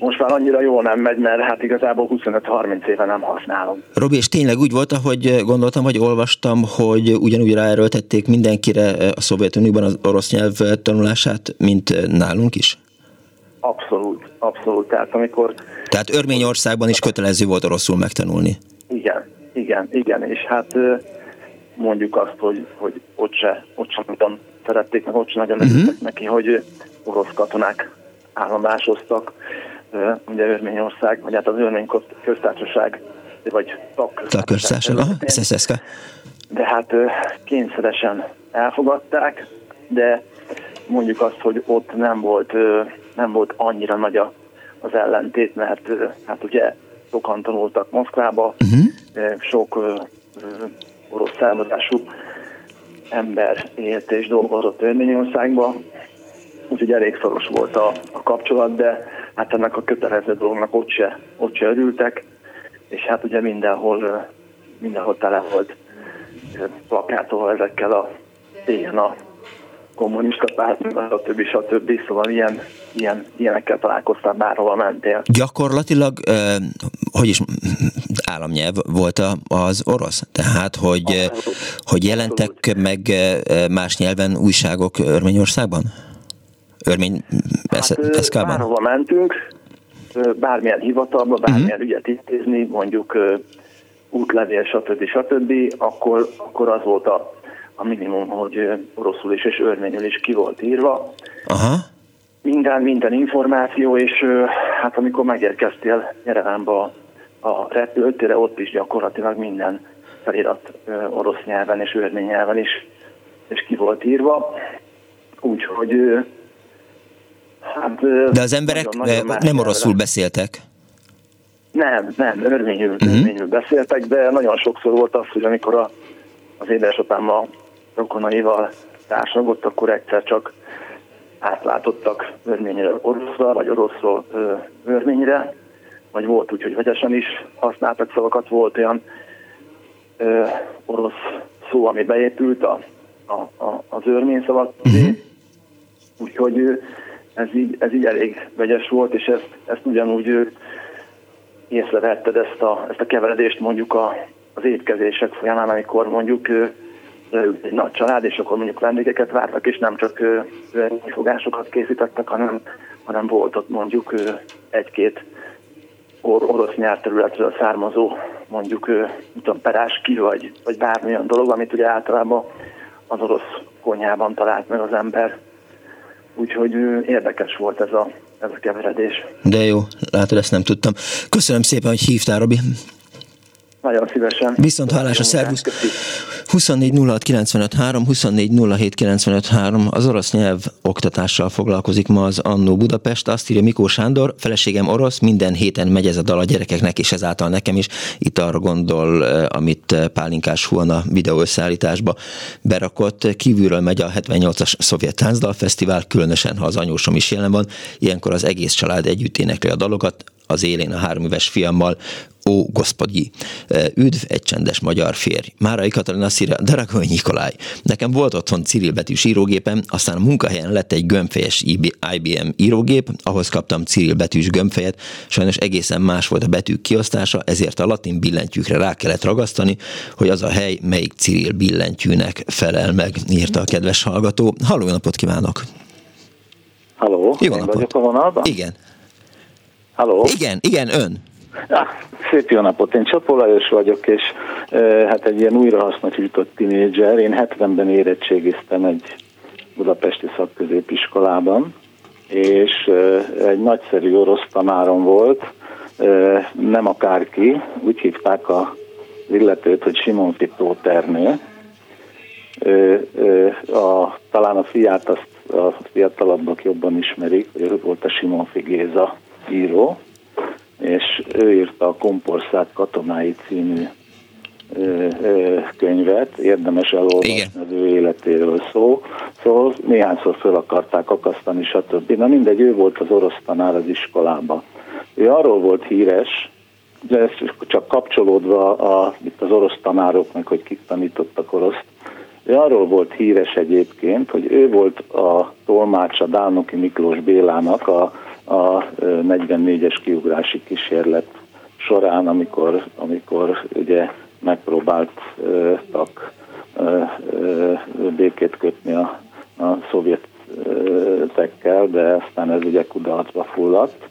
most már annyira jól nem megy, mert hát igazából 25-30 éve nem használom. Robi, és tényleg úgy volt, hogy gondoltam, hogy olvastam, hogy ugyanúgy ráerőltették mindenkire a Szovjetunióban az orosz nyelv tanulását, mint nálunk is? Abszolút, abszolút. Tehát amikor... Tehát Örményországban is kötelező volt oroszul megtanulni. Igen, igen, igen, és hát mondjuk azt, hogy, hogy ott se, ott sem nagyon szerették, meg ott sem nagyon uh-huh. neki, hogy orosz katonák állomásoztak ugye Örményország, vagy hát az Örmény köztársaság, vagy tagköztársaság, SSSK. De hát kényszeresen elfogadták, de mondjuk azt, hogy ott nem volt, nem volt annyira nagy az ellentét, mert hát ugye sokan tanultak Moszkvába, uh-huh. sok orosz származású ember élt és dolgozott Örményországban, úgyhogy elég szoros volt a, a kapcsolat, de hát ennek a kötelező dolognak ott se, ott se örültek, és hát ugye mindenhol, mindenhol tele volt plakától ezekkel a ilyen a kommunista párt, stb. stb. Szóval ilyen, ilyen, ilyenekkel találkoztál bárhova mentél. Gyakorlatilag, eh, hogy is államnyelv volt az orosz? Tehát, hogy, hogy jelentek meg más nyelven újságok Örményországban? Örmény hát, eszkában? Bárhova mentünk, bármilyen hivatalba, bármilyen uh-huh. ügyet intézni, mondjuk útlevél, stb. stb., akkor, akkor az volt a, a minimum, hogy oroszul is és örményül is ki volt írva. Aha. Minden, minden információ, és hát amikor megérkeztél Jerevánba a repülőtére, ott is gyakorlatilag minden felirat orosz nyelven és örmény nyelven is és ki volt írva. Úgyhogy Hát, De az emberek nagyon, nagyon nem oroszul beszéltek? Nem, nem, örvényül, uh-huh. beszéltek, de nagyon sokszor volt az, hogy amikor a, az édesapám a rokonaival társadalmott, akkor egyszer csak átlátottak örményre oroszra, vagy oroszról örményre, vagy volt úgy, hogy vegyesen is használtak szavakat, volt olyan ö, orosz szó, ami beépült a, a, a, az örmény szavak Uh-huh. Úgyhogy ez így, ez így elég vegyes volt, és ezt, ezt ugyanúgy észrevetted ezt a, ezt a keveredést mondjuk a, az étkezések folyamán, amikor mondjuk egy nagy család, és akkor mondjuk vendégeket vártak, és nem csak fogásokat készítettek, hanem, hanem volt ott mondjuk egy-két or- orosz nyelvterületről származó mondjuk tudom, peráski, vagy, vagy bármilyen dolog, amit ugye általában az orosz konyhában talált meg az ember úgyhogy érdekes volt ez a, ez a keveredés. De jó, látod, ezt nem tudtam. Köszönöm szépen, hogy hívtál, Robi. Nagyon szívesen. Viszont hallás a szervusz. 24 06 95 3, 24 07 95 3. Az orosz nyelv oktatással foglalkozik ma az Annó Budapest. Azt írja Mikó Sándor, feleségem orosz, minden héten megy ez a dal a gyerekeknek, és ezáltal nekem is. Itt arra gondol, eh, amit eh, Pálinkás Huana videó összeállításba berakott. Kívülről megy a 78-as Szovjet Táncdal Fesztivál, különösen ha az anyósom is jelen van. Ilyenkor az egész család együtt énekli a dalokat, az élén a három éves fiammal, Ó, gospodi, üdv, egy csendes magyar férj. Márai Katalina Szira, Daragoly Nikolaj. Nekem volt otthon Cyril betűs írógépem, aztán a munkahelyen lett egy gömbfejes IBM írógép, ahhoz kaptam Cyril betűs gömbfejet, sajnos egészen más volt a betűk kiosztása, ezért a latin billentyűkre rá kellett ragasztani, hogy az a hely melyik Cyril billentyűnek felel meg, írta a kedves hallgató. Halló, napot kívánok! Halló, Jó napot. vagyok a vonalban? Igen. Halló? Igen, igen, ön. Ja, szép jó napot, én Csapó Lajos vagyok, és e, hát egy ilyen újrahasznosított tinédzser. Én 70-ben érettségiztem egy budapesti szakközépiskolában, és e, egy nagyszerű orosz tanárom volt, e, nem akárki, úgy hívták a illetőt, hogy Simon Tóternő. A, talán a fiát azt a fiatalabbak jobban ismerik, hogy ő volt a Simon Figéza író, és ő írta a Kompország katonái című ö, ö, könyvet, érdemes elolvasni, Igen. az ő életéről szó. Szóval néhányszor föl akarták akasztani, stb. Na mindegy, ő volt az orosz tanár az iskolában. Ő arról volt híres, de ez csak kapcsolódva a, itt az orosz tanároknak, hogy kik tanítottak oroszt, ő arról volt híres egyébként, hogy ő volt a tolmácsa Dálnoki Miklós Bélának a a 44-es kiugrási kísérlet során, amikor, amikor ugye megpróbáltak békét kötni a, a szovjetekkel, de aztán ez ugye kudarcba fulladt.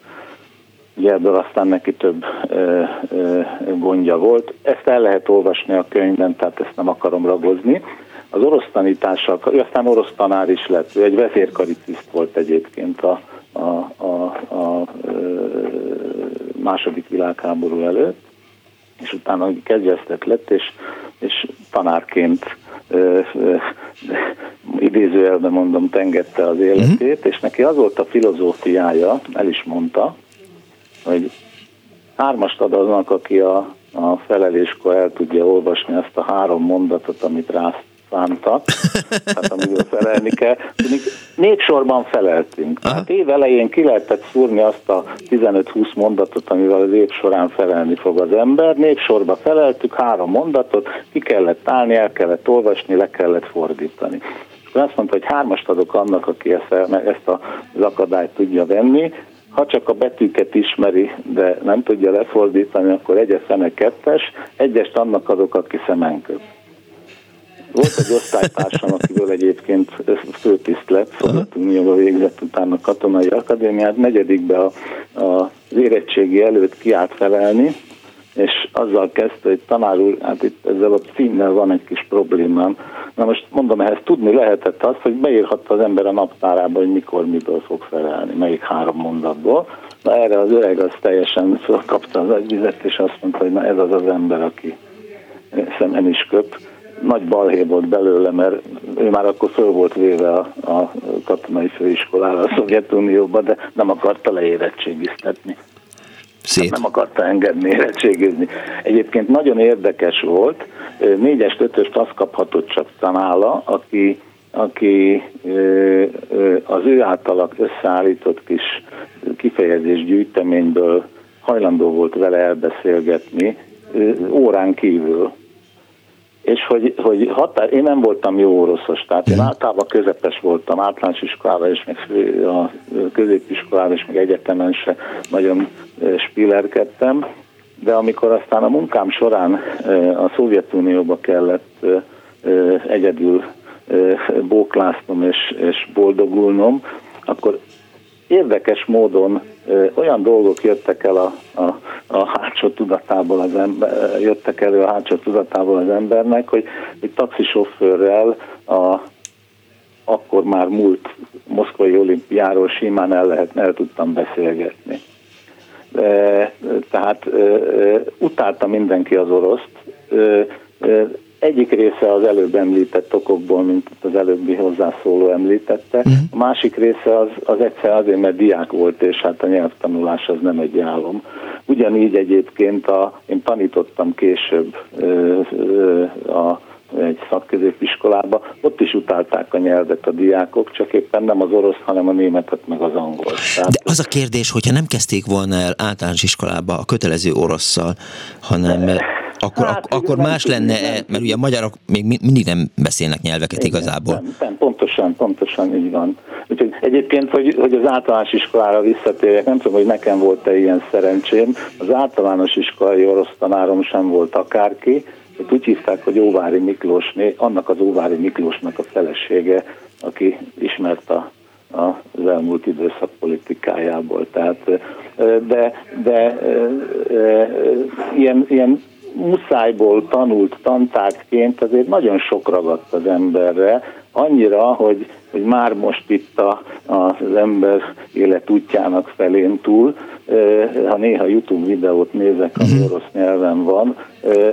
Ugye ebből aztán neki több ö, ö, gondja volt. Ezt el lehet olvasni a könyvben, tehát ezt nem akarom ragozni. Az orosz tanítással, ő aztán orosz tanár is lett, ő egy vezérkari tiszt volt egyébként a, a, a, a, második világháború előtt, és utána kezdjeztet lett, és, és tanárként ö, ö, idézőjelben mondom, tengette az életét, uh-huh. és neki az volt a filozófiája, el is mondta, hogy hármast ad aznak, aki a, a feleléskor el tudja olvasni azt a három mondatot, amit rá szántak, hát amiről felelni kell. Négy sorban feleltünk. Aha. Hát év elején ki lehetett szúrni azt a 15-20 mondatot, amivel az év során felelni fog az ember. Négy sorba feleltük, három mondatot, ki kellett állni, el kellett olvasni, le kellett fordítani. És azt mondta, hogy hármast adok annak, aki ezt, ezt az akadályt tudja venni, ha csak a betűket ismeri, de nem tudja lefordítani, akkor egyes szeme kettes, egyest annak adok, aki szemenköp. Volt egy osztálytársam, akiből egyébként főtiszt lett, Szovjetunióba végzett utána katonai akadémiát, negyedikbe a, a, az érettségi előtt kiállt felelni, és azzal kezdte, hogy tanár úr, hát itt ezzel a címmel van egy kis problémám. Na most mondom, ehhez tudni lehetett azt, hogy beírhatta az ember a naptárába, hogy mikor, miből fog felelni, melyik három mondatból. Na erre az öreg az teljesen felkapta az agyvizet, és azt mondta, hogy na ez az az ember, aki szemen is köp nagy balhé volt belőle, mert ő már akkor föl volt véve a, a katonai főiskolára a Szovjetunióba, de nem akarta leérettségiztetni. Szép. Nem akarta engedni érettségizni. Egyébként nagyon érdekes volt, négyes, ötöst azt kaphatott csak tanála, aki, aki az ő általak összeállított kis kifejezés gyűjteményből hajlandó volt vele elbeszélgetni órán kívül és hogy, hogy határ, én nem voltam jó oroszos, tehát én általában közepes voltam, általános iskolában és meg a középiskolában és meg egyetemen se nagyon spillerkedtem, de amikor aztán a munkám során a Szovjetunióba kellett egyedül bókláznom és, és boldogulnom, akkor érdekes módon olyan dolgok jöttek el a, a, a hátsó tudatából az ember, jöttek elő a hátsó tudatából az embernek, hogy egy taxisofőrrel a akkor már múlt moszkvai olimpiáról simán el lehet, el tudtam beszélgetni. De, tehát utálta mindenki az oroszt, egyik része az előbb említett okokból, mint az előbbi hozzászóló említette, uh-huh. a másik része az, az egyszer azért, mert diák volt, és hát a nyelvtanulás az nem egy álom. Ugyanígy egyébként a, én tanítottam később ö, ö, a egy szakközépiskolába, ott is utálták a nyelvet a diákok, csak éppen nem az orosz, hanem a németet, meg az angol. Tehát... De az a kérdés, hogyha nem kezdték volna el általános iskolába a kötelező orosszal, hanem akkor, hát, ak- akkor más lenne, -e, mert ugye a magyarok még mindig nem beszélnek nyelveket Igen, igazából. Nem, nem, pontosan, pontosan így van. Úgyhogy egyébként, hogy, hogy az általános iskolára visszatérjek, nem tudom, hogy nekem volt-e ilyen szerencsém, az általános iskolai orosz tanárom sem volt akárki, hogy úgy hívták, hogy Óvári Miklósné, annak az Óvári Miklósnak a felesége, aki ismert a az elmúlt időszak politikájából. Tehát, de, de ilyen, ilyen muszájból tanult tantárként azért nagyon sok ragadt az emberre, annyira, hogy, hogy már most itt a, az ember élet útjának felén túl, ha néha YouTube videót nézek, ami uh-huh. orosz nyelven van,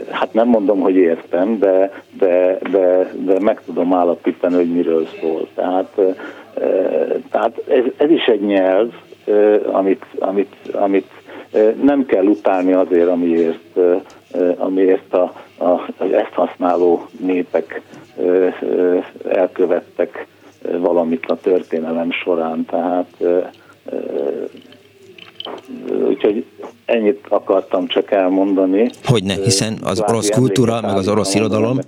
hát nem mondom, hogy értem, de, de, de, de meg tudom állapítani, hogy miről szól. Tehát, tehát ez, ez is egy nyelv, amit, amit, amit nem kell utálni azért, amiért amiért a, a, ezt használó népek elkövettek valamit a történelem során. Tehát úgyhogy ennyit akartam csak elmondani. Hogyne, hiszen az orosz kultúra, meg az orosz irodalom,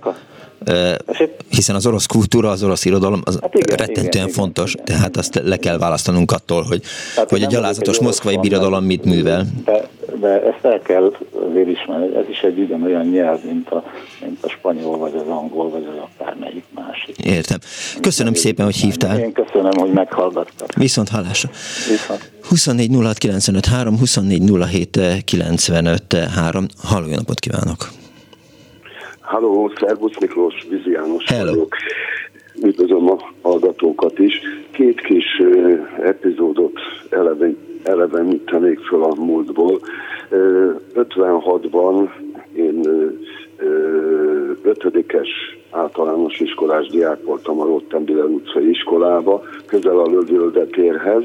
hiszen az orosz kultúra, az orosz irodalom az hát igen, rettentően igen, fontos, igen, tehát azt le kell választanunk attól, hogy, hogy a gyalázatos moszkvai birodalom mit művel. De, de ezt el kell azért ismerni, ez is egy ugyanolyan nyelv, mint a, mint a spanyol, vagy az angol, vagy az akármelyik másik. Értem. Köszönöm Én szépen, hogy hívtál. Én köszönöm, hogy meghallgattak. Viszont hallásra. Viszont. 24 06 95 3, 24 07 95 3. Halló, napot kívánok! Halló, szervusz Miklós, Vizi János Hello. vagyok. Üdvözlöm a hallgatókat is. Két kis epizódot eleven, elevenítenék föl a múltból. Uh, 56-ban én ötödikes általános iskolás diák voltam a Rottenbiller utcai iskolába, közel a Lövöldetérhez,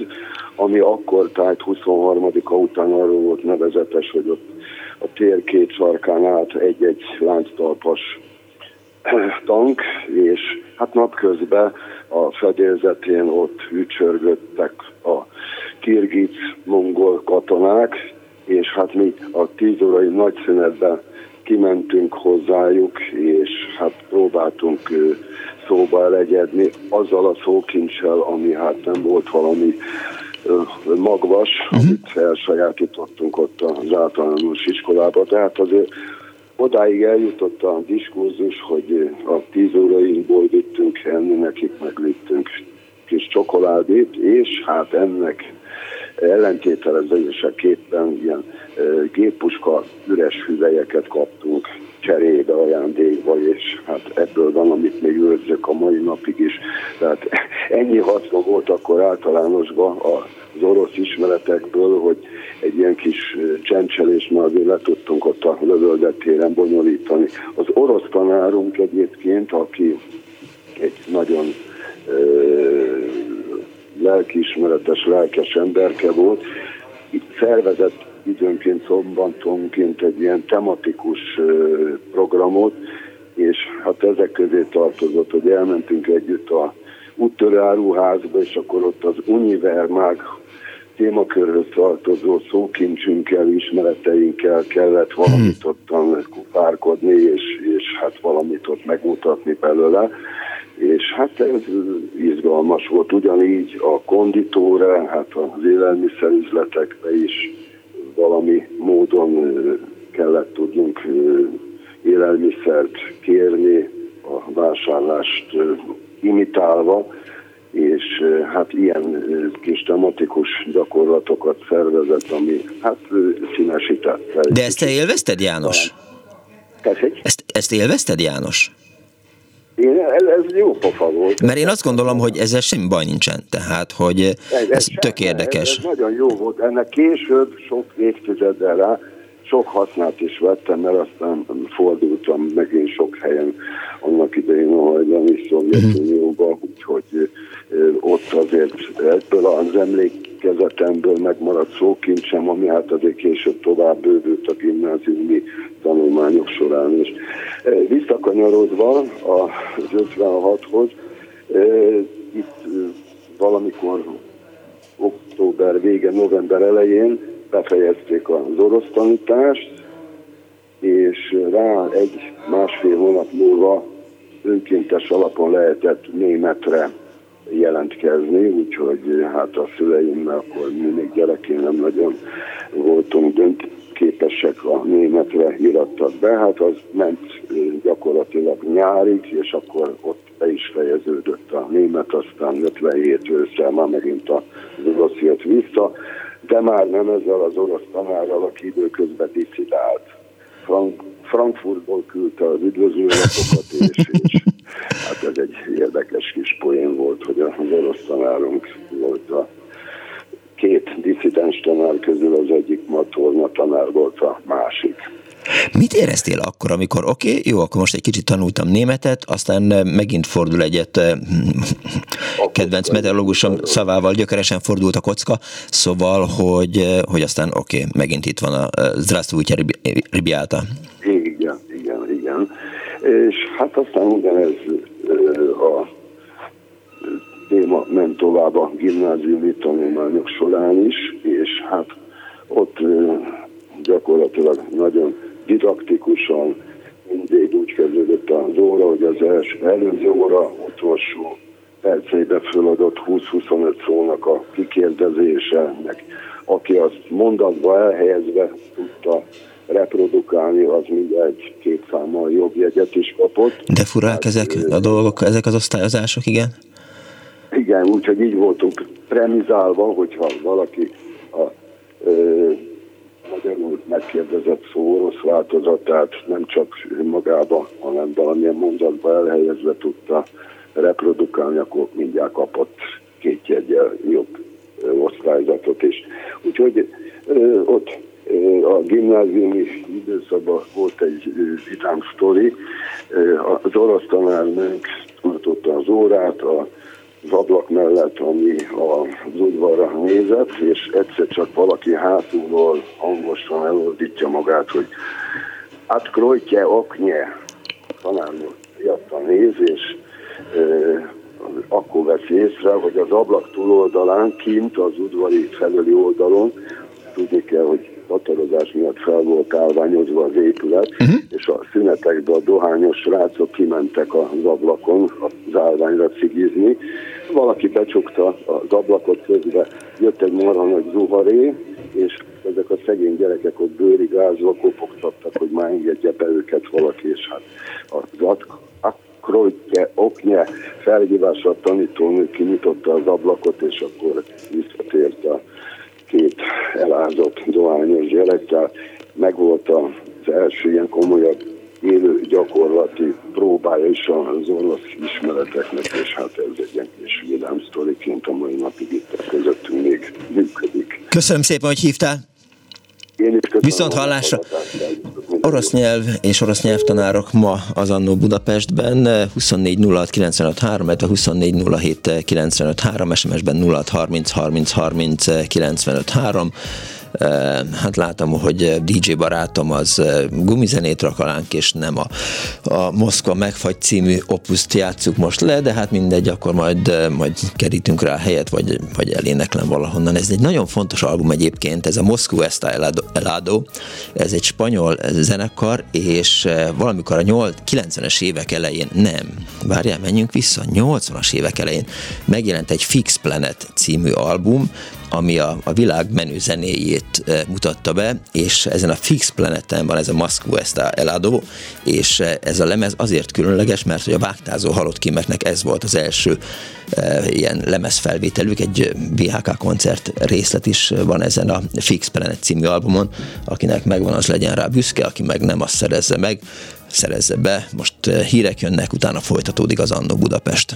ami akkor, tehát 23-a után arról volt nevezetes, hogy ott a tér két sarkán át egy-egy lánctalpas <clears throat> tank, és hát napközben a fedélzetén ott ücsörgöttek a kirgic mongol katonák, és hát mi a tíz órai nagyszünetben kimentünk hozzájuk, és hát próbáltunk szóba elegyedni azzal a szókincsel, ami hát nem volt valami magvas, uh-huh. amit elsajátítottunk ott az általános iskolába. Tehát azért odáig eljutott a diskurzus, hogy a tíz órainkból vittünk enni, nekik meg vittünk kis csokoládét, és hát ennek ellentételezéseképpen ilyen géppuska üres hüvelyeket kaptunk cserébe, ajándékba, és hát ebből van, amit még őrzök a mai napig is. Tehát <laughs> ennyi haszna volt akkor általánosban az orosz ismeretekből, hogy egy ilyen kis csencselést már azért le tudtunk ott a lövöldetéren bonyolítani. Az orosz tanárunk egyébként, aki egy nagyon ö, lelkiismeretes, lelkes emberke volt, itt szervezett időnként szombatonként egy ilyen tematikus programot, és hát ezek közé tartozott, hogy elmentünk együtt a úttörőáruházba, és akkor ott az Univermág témakörhöz tartozó szókincsünkkel, ismereteinkkel kellett valamit ottan kupárkodni, és, és hát valamit ott megmutatni belőle. És hát ez izgalmas volt, ugyanígy a konditóra, hát az élelmiszerüzletekbe is valami módon kellett tudnunk élelmiszert kérni, a vásárlást imitálva, és hát ilyen kis tematikus gyakorlatokat szervezett, ami hát színesítette. De ezt te élvezted, János? Ezt, ezt élvezted, János? Én, ez, ez jó pofa volt. Mert én azt gondolom, hogy ezzel semmi baj nincsen, tehát, hogy ez, ez tök érdekes. Ez, ez nagyon jó volt. Ennek később, sok évtizeddel rá, sok hasznát is vettem, mert aztán fordultam megint sok helyen annak idején a hajdani Szovjetunióba, uh-huh. úgyhogy ott azért ebből az emlékezetemből megmaradt szókincsem, ami hát azért később tovább bővült a gimnáziumi tanulmányok során is. Visszakanyarodva az 56-hoz, itt valamikor október vége, november elején befejezték az orosz tanítást, és rá egy másfél hónap múlva önkéntes alapon lehetett németre jelentkezni, úgyhogy hát a szüleimmel akkor mi még gyerekén nem nagyon voltunk dönt képesek a németre irattak be, hát az ment gyakorlatilag nyárig, és akkor ott be is fejeződött a német, aztán 57 ősszel már megint az orosz jött vissza, de már nem ezzel az orosz tanárral, aki időközben disszidált. Frank, Frankfurtból küldte az üdvözlőlapokat, és, és hát ez egy érdekes kis poén volt, hogy az orosz tanárunk volt a két disszidens tanár közül az egyik matorna tanár volt a másik. Mit éreztél akkor, amikor oké, okay, jó, akkor most egy kicsit tanultam németet, aztán eh, megint fordul egyet eh, <laughs> kedvenc meteorológusom szavával gyökeresen fordult a kocka, szóval, hogy, eh, hogy aztán oké, okay, megint itt van a Zdravstvuyte Ribiáta. Igen. És hát aztán ugyanez a téma ment tovább a gimnáziumi tanulmányok során is, és hát ott gyakorlatilag nagyon didaktikusan mindig úgy kezdődött az óra, hogy az első, előző óra utolsó percébe föladott 20-25 szónak a kikérdezése, meg aki azt mondatba elhelyezve tudta reprodukálni, az mindegy két számmal jobb jegyet is kapott. De furák ezek a dolgok, ezek az osztályozások, igen? Igen, úgyhogy így voltunk premizálva, hogyha valaki a ö, magyarul megkérdezett szó orosz változatát nem csak magába, hanem valamilyen mondatba elhelyezve tudta reprodukálni, akkor mindjárt kapott két jegyel jobb osztályzatot is. Úgyhogy ö, ott a gimnáziumi időszakban volt egy vidám sztori. Az orosz tanárnőnk tartotta az órát, az ablak mellett, ami az udvarra nézett, és egyszer csak valaki hátulról hangosan elordítja magát, hogy Atkrojtje oknye, tanárnő fiatal néz, és akkor veszi észre, hogy az ablak túloldalán, kint az udvari felüli oldalon, tudni kell, hogy hatarozás miatt fel volt állványozva az épület, uh-huh. és a szünetekben a dohányos srácok kimentek az ablakon az állványra cigizni. Valaki becsukta az ablakot közben, jött egy marha nagy zuharé, és ezek a szegény gyerekek ott bőrigázva kopogtattak, hogy már engedje be őket valaki, és hát az Krojtje, oknye felhívásra a tanítónő kinyitotta az ablakot, és akkor visszatért a két elázott dohányos gyerek, tehát megvolt az első ilyen komolyabb élő gyakorlati próbája is az orosz ismereteknek, és hát ez egy ilyen kis vidám sztoriként a mai napig itt közöttünk még működik. Köszönöm szépen, hogy hívtál! Én is köszönöm Viszont hallásra. Orosz nyelv és orosz nyelvtanárok ma az Annó Budapestben 24 06 95 3, 24 07 95 3, SMS-ben 06 30 30 30 95 3 hát látom, hogy DJ barátom az gumizenét rak alánk, és nem a, a Moszkva megfagy című opuszt játsszuk most le, de hát mindegy, akkor majd, majd kerítünk rá helyet, vagy, vagy eléneklem valahonnan. Ez egy nagyon fontos album egyébként, ez a Moszkva Esta Elado, ez egy spanyol zenekar, és valamikor a 90-es évek elején, nem, várjál, menjünk vissza, 80-as évek elején megjelent egy Fix Planet című album, ami a, a világ menő zenéjét e, mutatta be, és ezen a Fix Planeten van ez a Moscow Esta Elado, és e, ez a lemez azért különleges, mert hogy a vágtázó halott kimeknek ez volt az első e, ilyen lemezfelvételük, egy BHK koncert részlet is van ezen a Fix Planet című albumon, akinek megvan, az legyen rá büszke, aki meg nem, azt szerezze meg, szerezze be. Most hírek jönnek, utána folytatódik az Annó Budapest.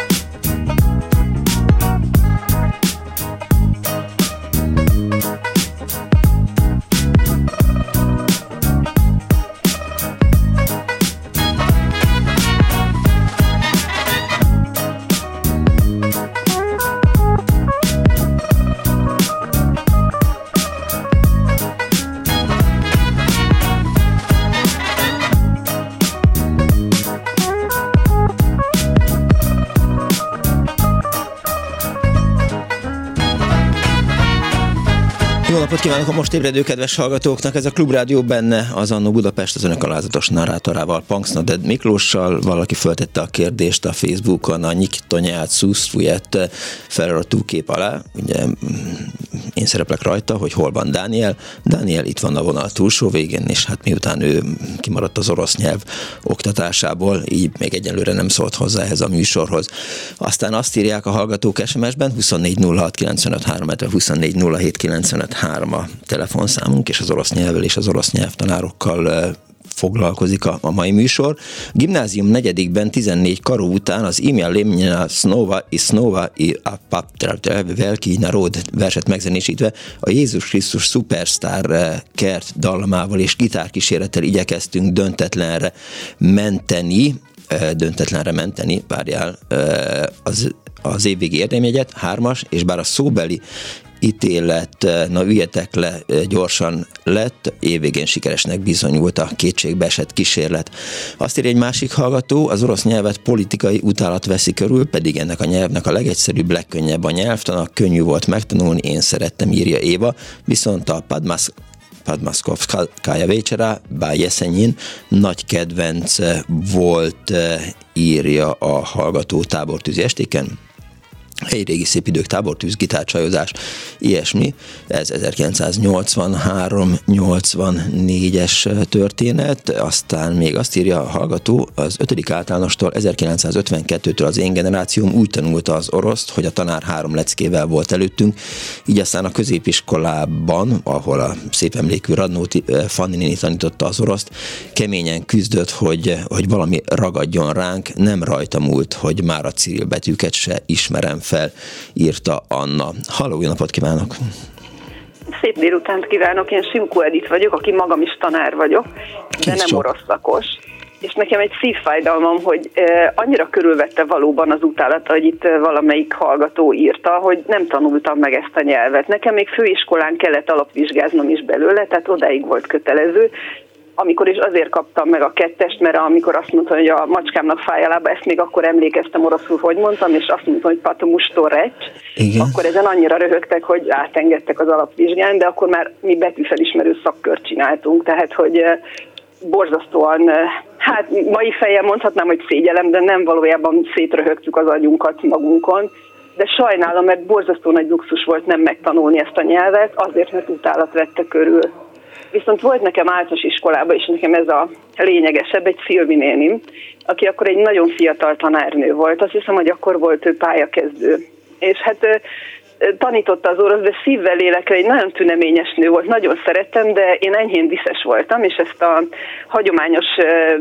Napot kívánok a most ébredő kedves hallgatóknak! Ez a Klubrádió benne az Annó Budapest az önök alázatos narrátorával, Punksnoded Miklóssal. Valaki föltette a kérdést a Facebookon, a Nyik Tonyát Szuszfujet feliratú kép alá. Ugye mm, én szereplek rajta, hogy hol van Dániel. Dániel itt van a vonal túlsó végén, és hát miután ő kimaradt az orosz nyelv oktatásából, így még egyelőre nem szólt hozzá ehhez a műsorhoz. Aztán azt írják a hallgatók SMS-ben 24 06 95 3, 24 07 95 3 a telefonszámunk, és az orosz nyelvvel és az orosz nyelvtanárokkal foglalkozik a, a mai műsor. Gimnázium negyedikben 14 karó után az Imja Lemnina Snova i Snova i a Paptra Velki Narod verset megzenésítve a Jézus Krisztus Superstar kert dallamával és gitárkísérettel igyekeztünk döntetlenre menteni, döntetlenre menteni, várjál, az az évvégi érdemjegyet, hármas, és bár a szóbeli ítélet, na üljetek le, gyorsan lett, évvégén sikeresnek bizonyult a kétségbe esett kísérlet. Azt írja egy másik hallgató, az orosz nyelvet politikai utálat veszi körül, pedig ennek a nyelvnek a legegyszerűbb, legkönnyebb a nyelvtanak, könnyű volt megtanulni, én szerettem, írja Éva, viszont a Padmas Padmaskovskaya Vécsera, Bájeszenyin nagy kedvenc volt, írja a hallgató tábortűzi estéken egy régi szép idők, tábortűz, gitárcsajozás, ilyesmi. Ez 1983-84-es történet, aztán még azt írja a hallgató, az 5. általánostól 1952-től az én generációm úgy tanulta az oroszt, hogy a tanár három leckével volt előttünk, így aztán a középiskolában, ahol a szép emlékű Radnóti eh, Fanni néni tanította az oroszt, keményen küzdött, hogy, hogy valami ragadjon ránk, nem rajta múlt, hogy már a Cyril betűket se ismerem fel, írta Anna. Halló, jó napot kívánok! Szép délutánt kívánok, én Simko Edith vagyok, aki magam is tanár vagyok, de nem orosz szakos. És nekem egy szívfájdalmam, hogy eh, annyira körülvette valóban az utálata, hogy itt eh, valamelyik hallgató írta, hogy nem tanultam meg ezt a nyelvet. Nekem még főiskolán kellett alapvizsgáznom is belőle, tehát odáig volt kötelező, amikor is azért kaptam meg a kettest, mert amikor azt mondta, hogy a macskámnak fáj a lába, ezt még akkor emlékeztem oroszul, hogy mondtam, és azt mondta, hogy patomusto recs, akkor ezen annyira röhögtek, hogy átengedtek az alapvizsgán, de akkor már mi betűfelismerő szakkört csináltunk, tehát hogy eh, borzasztóan, eh, hát mai fejem mondhatnám, hogy szégyelem, de nem valójában szétröhögtük az agyunkat magunkon, de sajnálom, mert borzasztó nagy luxus volt nem megtanulni ezt a nyelvet, azért, mert utálat vette körül. Viszont volt nekem általános iskolában is nekem ez a lényegesebb, egy Szilvi nénim, aki akkor egy nagyon fiatal tanárnő volt. Azt hiszem, hogy akkor volt ő pályakezdő. És hát tanította az orosz, de szívvel lélekre egy nagyon tüneményes nő volt, nagyon szerettem, de én enyhén diszes voltam, és ezt a hagyományos ö,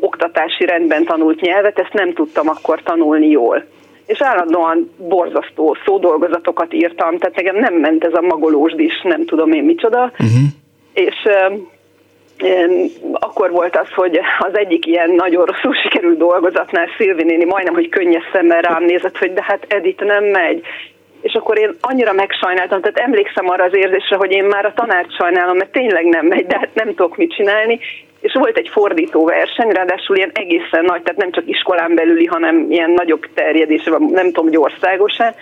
oktatási rendben tanult nyelvet, ezt nem tudtam akkor tanulni jól és állandóan borzasztó szódolgozatokat írtam, tehát nekem nem ment ez a magolós is, nem tudom én micsoda, uh-huh és akkor volt az, hogy az egyik ilyen nagyon rosszul sikerült dolgozatnál Szilvi néni majdnem, hogy könnyes szemmel rám nézett, hogy de hát Edith nem megy. És akkor én annyira megsajnáltam, tehát emlékszem arra az érzésre, hogy én már a tanárt sajnálom, mert tényleg nem megy, de hát nem tudok mit csinálni. És volt egy fordító verseny, ráadásul ilyen egészen nagy, tehát nem csak iskolán belüli, hanem ilyen nagyobb terjedésre, nem tudom, hogy országosan,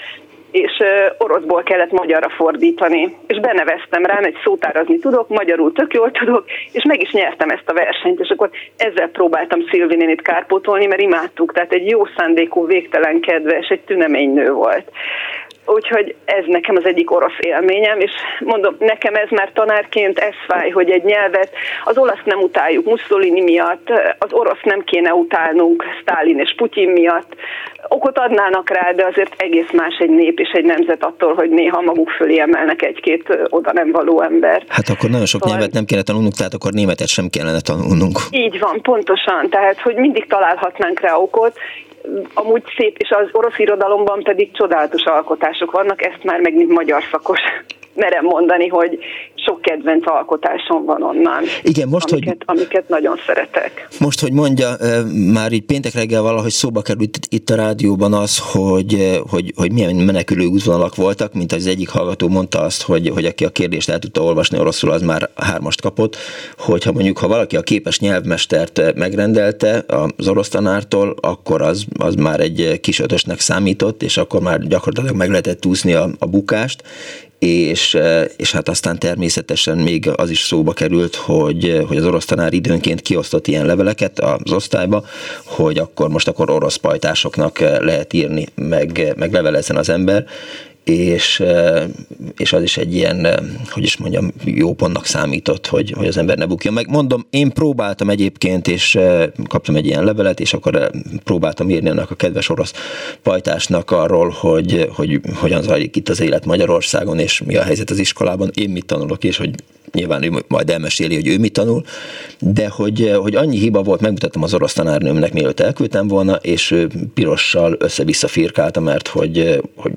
és oroszból kellett magyarra fordítani. És beneveztem rá, egy szótárazni tudok, magyarul tök jól tudok, és meg is nyertem ezt a versenyt, és akkor ezzel próbáltam Szilvinénit kárpótolni, mert imádtuk, tehát egy jó szándékú, végtelen kedves, egy tüneménynő volt. Úgyhogy ez nekem az egyik orosz élményem, és mondom, nekem ez már tanárként ez fáj, hogy egy nyelvet, az olasz nem utáljuk Mussolini miatt, az orosz nem kéne utálnunk Stalin és Putyin miatt. Okot adnának rá, de azért egész más egy nép és egy nemzet attól, hogy néha maguk fölé emelnek egy-két oda nem való ember. Hát akkor nagyon sok szóval... nyelvet nem kéne tanulnunk, tehát akkor németet sem kellene tanulnunk. Így van, pontosan. Tehát, hogy mindig találhatnánk rá okot, amúgy szép, és az orosz irodalomban pedig csodálatos alkotások vannak, ezt már megint magyar szakos merem mondani, hogy sok kedvenc alkotásom van onnan. Igen, most, amiket, hogy, amiket nagyon szeretek. Most, hogy mondja, már így péntek reggel valahogy szóba került itt a rádióban az, hogy, hogy, hogy milyen menekülő útvonalak voltak, mint az egyik hallgató mondta azt, hogy, hogy aki a kérdést el tudta olvasni oroszul, az már hármast kapott, hogyha mondjuk, ha valaki a képes nyelvmestert megrendelte az orosz tanártól, akkor az, az már egy kis ötösnek számított, és akkor már gyakorlatilag meg lehetett úszni a, a bukást, és, és hát aztán természetesen még az is szóba került, hogy, hogy az orosz tanár időnként kiosztott ilyen leveleket az osztályba, hogy akkor most akkor orosz pajtásoknak eh, lehet írni, meg, meg levelezzen az ember, és, és az is egy ilyen, hogy is mondjam, jó pontnak számított, hogy, hogy az ember ne bukjon meg. Mondom, én próbáltam egyébként, és kaptam egy ilyen levelet, és akkor próbáltam írni annak a kedves orosz pajtásnak arról, hogy, hogy hogyan zajlik itt az élet Magyarországon, és mi a helyzet az iskolában, én mit tanulok, és hogy nyilván ő majd elmeséli, hogy ő mit tanul, de hogy, hogy annyi hiba volt, megmutattam az orosz tanárnőmnek, mielőtt elküldtem volna, és pirossal össze-vissza firkálta, mert hogy, hogy,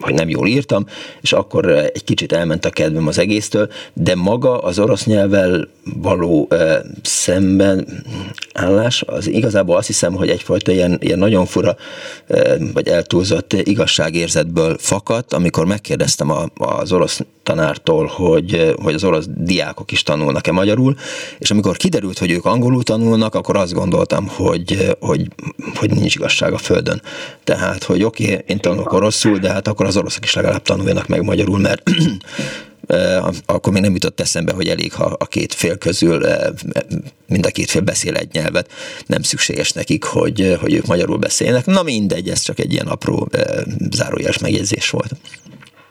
hogy nem jól írtam, és akkor egy kicsit elment a kedvem az egésztől, de maga az orosz nyelvvel való szemben állás, az igazából azt hiszem, hogy egyfajta ilyen, ilyen nagyon fura, vagy eltúlzott igazságérzetből fakadt, amikor megkérdeztem a, az orosz tanártól, hogy, hogy az orosz diákok is tanulnak-e magyarul, és amikor kiderült, hogy ők angolul tanulnak, akkor azt gondoltam, hogy, hogy, hogy nincs igazság a földön. Tehát, hogy oké, okay, én tanulok oroszul, de hát akkor az oroszok is legalább tanuljanak meg magyarul, mert <clears throat> akkor még nem jutott eszembe, hogy elég, ha a két fél közül mind a két fél beszél egy nyelvet, nem szükséges nekik, hogy, hogy ők magyarul beszélnek. Na mindegy, ez csak egy ilyen apró zárójeles megjegyzés volt.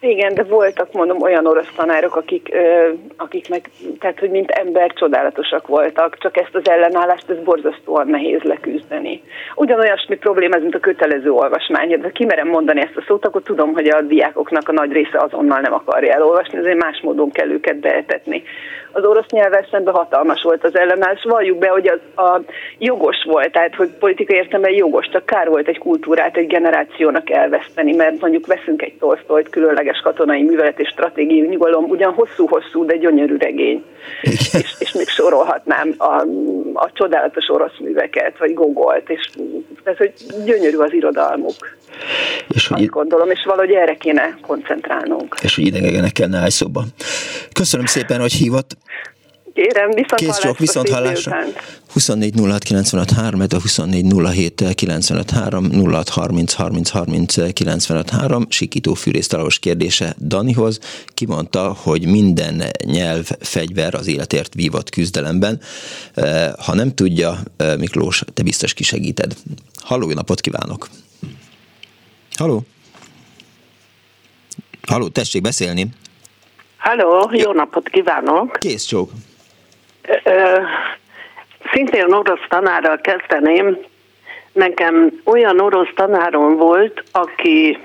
Igen, de voltak, mondom, olyan orosz tanárok, akik, ö, akik meg, tehát, hogy mint ember csodálatosak voltak, csak ezt az ellenállást, ez borzasztóan nehéz leküzdeni. Ugyanolyasmi probléma ez, mint a kötelező olvasmány. De kimerem mondani ezt a szót, akkor tudom, hogy a diákoknak a nagy része azonnal nem akarja elolvasni, ezért más módon kell őket beetetni az orosz nyelvvel szemben hatalmas volt az ellenállás. Valljuk be, hogy az a jogos volt, tehát hogy politikai értelemben jogos, csak kár volt egy kultúrát egy generációnak elveszteni, mert mondjuk veszünk egy tolsztolt, különleges katonai művelet és stratégiai nyugalom, ugyan hosszú-hosszú, de gyönyörű regény. És, és még sorolhatnám a, a csodálatos orosz műveket, vagy Gogolt, és ez, hogy gyönyörű az irodalmuk. És hogy Azt gondolom, és valahogy erre kéne koncentrálnunk. És hogy idegenekkel ne állj szóba. Köszönöm szépen, hogy hívott. Kérem, viszont Kész csak, viszont hallásra. 24 06 95 3, 24 07 95 3, 06 30 30 30 95 3, Sikító fűrésztalagos kérdése Danihoz. Kimondta, hogy minden nyelv fegyver az életért vívott küzdelemben. Ha nem tudja, Miklós, te biztos kisegíted. Halló, napot kívánok! Halló? Halló, tessék beszélni. Halló, jó napot kívánok! Kész csók! Szintén orosz tanárral kezdeném. Nekem olyan orosz tanárom volt, aki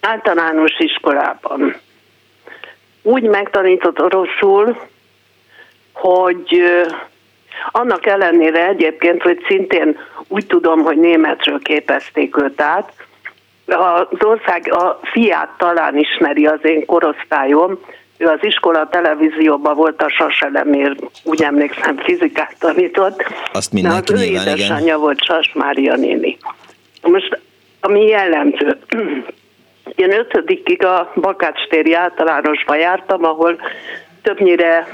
általános iskolában úgy megtanított oroszul, hogy annak ellenére egyébként, hogy szintén úgy tudom, hogy németről képezték őt át, az ország a fiát talán ismeri az én korosztályom, ő az iskola televízióban volt a Saselemér, úgy emlékszem, fizikát tanított. Azt mindenki de az ő édesanyja igen. volt Sas Mária néni. Most, ami jellemző, <clears throat> én ötödikig a Bakács téri általánosba jártam, ahol többnyire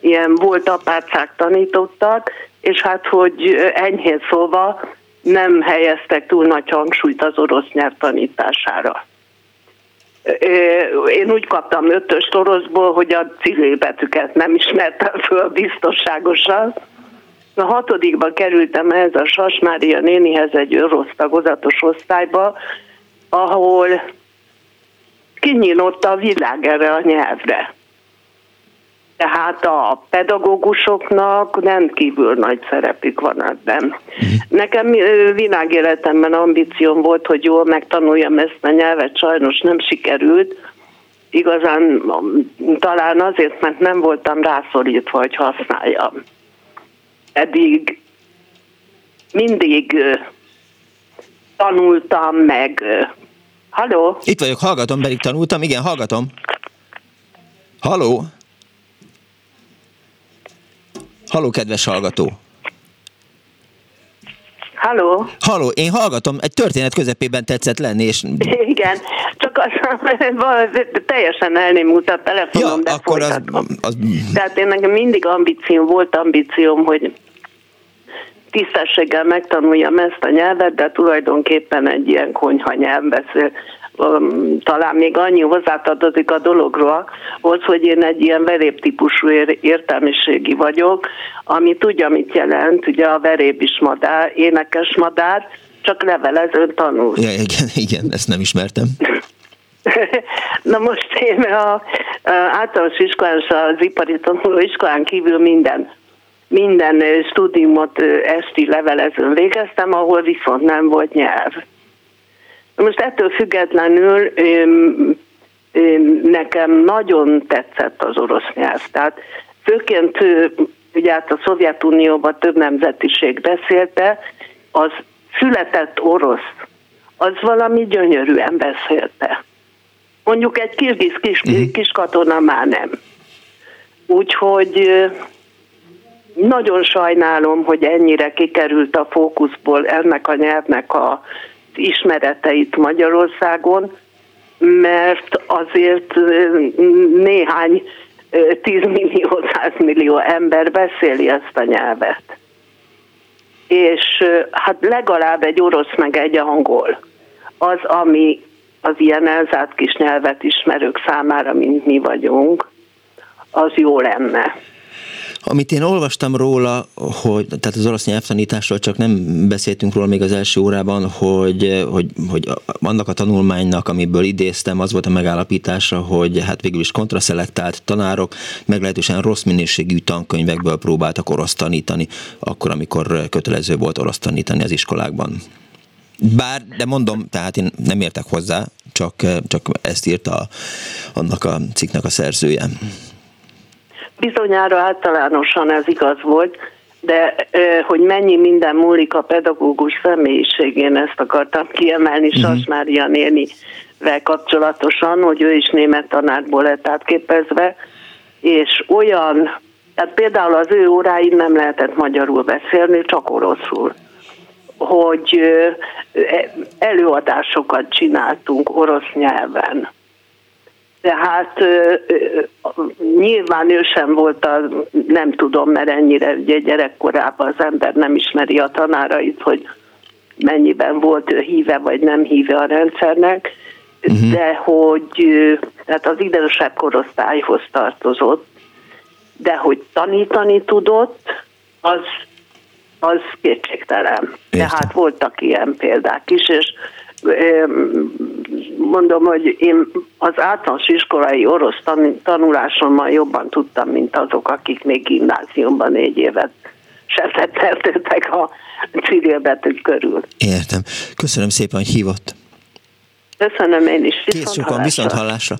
ilyen volt apácák tanítottak, és hát, hogy enyhén szóva nem helyeztek túl nagy hangsúlyt az orosz nyelv tanítására. Én úgy kaptam ötös oroszból, hogy a betűket nem ismertem föl biztonságosan. A hatodikba kerültem ehhez a Sasmária nénihez egy orosz tagozatos osztályba, ahol kinyílott a világ erre a nyelvre. Tehát a pedagógusoknak rendkívül nagy szerepük van ebben. Mhm. Nekem világéletemben ambícióm volt, hogy jól megtanuljam ezt a nyelvet, sajnos nem sikerült. Igazán talán azért, mert nem voltam rászorítva, hogy használjam. Eddig mindig tanultam meg. Halló? Itt vagyok, hallgatom, pedig tanultam. Igen, hallgatom. Halló? Halló, kedves hallgató! Halló? Halló, én hallgatom, egy történet közepében tetszett lenni, és... Igen, csak az, teljesen elnémult a telefonom, ja, de akkor az, az... Tehát én nekem mindig ambícióm, volt ambícióm, hogy tisztességgel megtanuljam ezt a nyelvet, de tulajdonképpen egy ilyen konyha nyelv beszél talán még annyi hozzátartozik a dologról, az, hogy én egy ilyen veréptípusú értelmiségi vagyok, ami tudja, mit jelent, ugye a verép is madár, énekes madár, csak levelezőn tanul. Ja, igen, <laughs> igen, ezt nem ismertem. <laughs> Na most én a, a általános iskolán és az ipari tanuló iskolán kívül minden minden stúdiumot esti levelezőn végeztem, ahol viszont nem volt nyelv. Most ettől függetlenül nekem nagyon tetszett az orosz nyelv. Tehát főként ugye hát a Szovjetunióban több nemzetiség beszélte, az született orosz, az valami gyönyörűen beszélte. Mondjuk egy kirgiz kis, uh-huh. kis katona már nem. Úgyhogy nagyon sajnálom, hogy ennyire kikerült a fókuszból ennek a nyelvnek a ismereteit Magyarországon, mert azért néhány 10 millió, 100 millió ember beszéli ezt a nyelvet. És hát legalább egy orosz meg egy angol. Az, ami az ilyen elzárt kis nyelvet ismerők számára, mint mi vagyunk, az jó lenne. Amit én olvastam róla, hogy, tehát az orosz nyelvtanításról csak nem beszéltünk róla még az első órában, hogy, hogy, hogy annak a tanulmánynak, amiből idéztem, az volt a megállapítása, hogy hát végül is kontraszelektált tanárok meglehetősen rossz minőségű tankönyvekből próbáltak orosz tanítani, akkor, amikor kötelező volt orosz tanítani az iskolákban. Bár, de mondom, tehát én nem értek hozzá, csak, csak ezt írta annak a cikknek a szerzője. Bizonyára általánosan ez igaz volt, de hogy mennyi minden múlik a pedagógus személyiségén, ezt akartam kiemelni uh-huh. Sas Mária nénivel kapcsolatosan, hogy ő is német tanárból lett átképezve, és olyan, tehát például az ő óráin nem lehetett magyarul beszélni, csak oroszul hogy előadásokat csináltunk orosz nyelven tehát nyilván ő sem volt a, nem tudom, mert ennyire ugye gyerekkorában az ember nem ismeri a tanárait, hogy mennyiben volt ő híve vagy nem híve a rendszernek, uh-huh. de hogy tehát az idősebb korosztályhoz tartozott, de hogy tanítani tudott, az, az kétségtelen. Tehát voltak ilyen példák is, és mondom, hogy én az általános iskolai orosz tanulásommal jobban tudtam, mint azok, akik még gimnáziumban négy évet setetteltettek a civilbetűk körül. Értem. Köszönöm szépen, hogy hívott. Köszönöm én is. Viszont Kész sokan, viszont hallásra.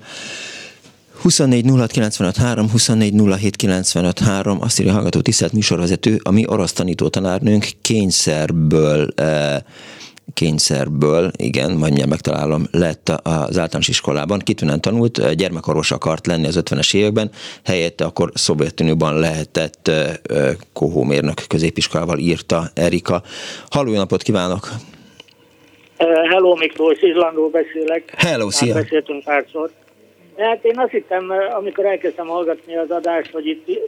24 06 3, 24 azt írja a hallgató tisztelt műsorvezető, a mi orosz tanító tanárnőnk kényszerből eh, kényszerből, igen, majd mindjárt megtalálom, lett az általános iskolában. Kitűnően tanult, gyermekorvos akart lenni az 50-es években, helyette akkor Szovjetunióban lehetett kohómérnök középiskolával írta Erika. Halló, napot kívánok! Hello Miklós, Izlandról beszélek. Hello, szia! Már beszéltünk párszor. Hát én azt hittem, amikor elkezdtem hallgatni az adást, hogy itt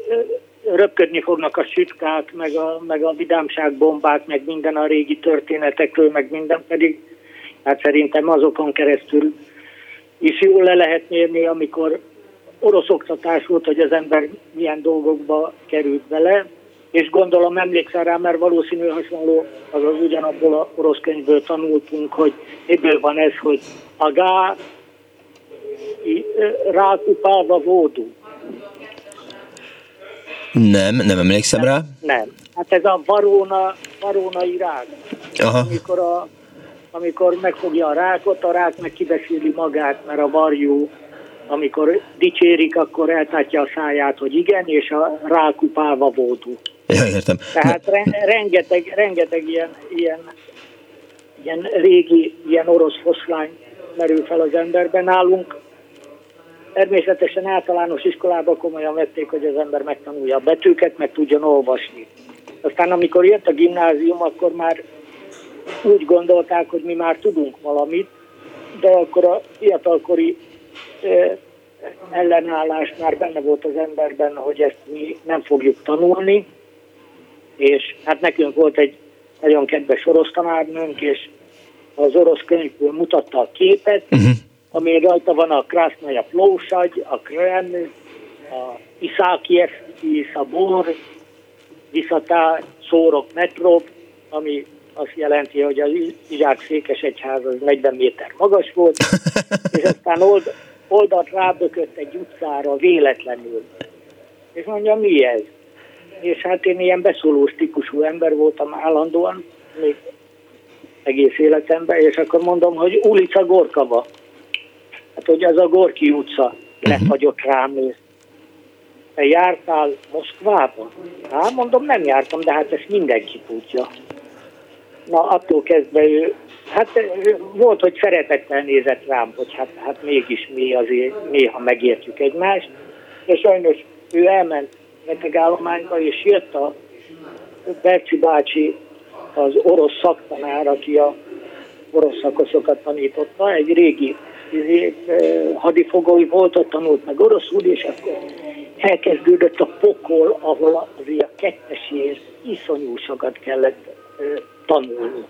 röpködni fognak a sütkák, meg a, meg a vidámságbombák, meg minden a régi történetekről, meg minden pedig, hát szerintem azokon keresztül is jól le lehet mérni, amikor orosz oktatás volt, hogy az ember milyen dolgokba került bele, és gondolom emlékszel rá, mert valószínű hasonló, azaz ugyanabból a orosz könyvből tanultunk, hogy ebből van ez, hogy agá rákupálva vódú. Nem, nem emlékszem nem, rá. Nem. Hát ez a varóna, varóna irák. Aha. Amikor, a, amikor megfogja a rákot, a rák meg kibeszéli magát, mert a varjú, amikor dicsérik, akkor eltátja a száját, hogy igen, és a rákupálva vódú. Ja, értem. Tehát ne... rengeteg, rengeteg ilyen, ilyen, ilyen régi, ilyen orosz foszlány merül fel az emberben. Nálunk Természetesen általános iskolában komolyan vették, hogy az ember megtanulja a betűket, meg tudjon olvasni. Aztán amikor jött a gimnázium, akkor már úgy gondolták, hogy mi már tudunk valamit, de akkor a fiatalkori ellenállás már benne volt az emberben, hogy ezt mi nem fogjuk tanulni, és hát nekünk volt egy nagyon kedves orosz tanárnőnk, és az orosz könyvből mutatta a képet, uh-huh ami rajta van a Krasznaya Plósagy, a Kreml, a Iszákievki Szabor, Viszatá Szórok Metrop, ami azt jelenti, hogy az Izsák székes egyház az 40 méter magas volt, <laughs> és aztán old, oldalt rábökött egy utcára véletlenül. És mondja, mi ez? És hát én ilyen beszólós típusú ember voltam állandóan, még egész életemben, és akkor mondom, hogy ulica Gorkava. Hát, hogy az a Gorki utca lefagyott rám ő. Te jártál Moszkvában? Hát mondom, nem jártam, de hát ezt mindenki tudja. Na, attól kezdve ő, hát volt, hogy szeretettel nézett rám, hogy hát, hát mégis mi azért néha megértjük egymást, de sajnos ő elment betegállományba, és jött a Bercsi bácsi, az orosz szaktanár, aki a orosz szakoszokat tanította, egy régi hadifogói volt, ott tanult meg oroszul, és akkor elkezdődött a pokol, ahol azért a kettesért iszonyú sokat kellett tanulni.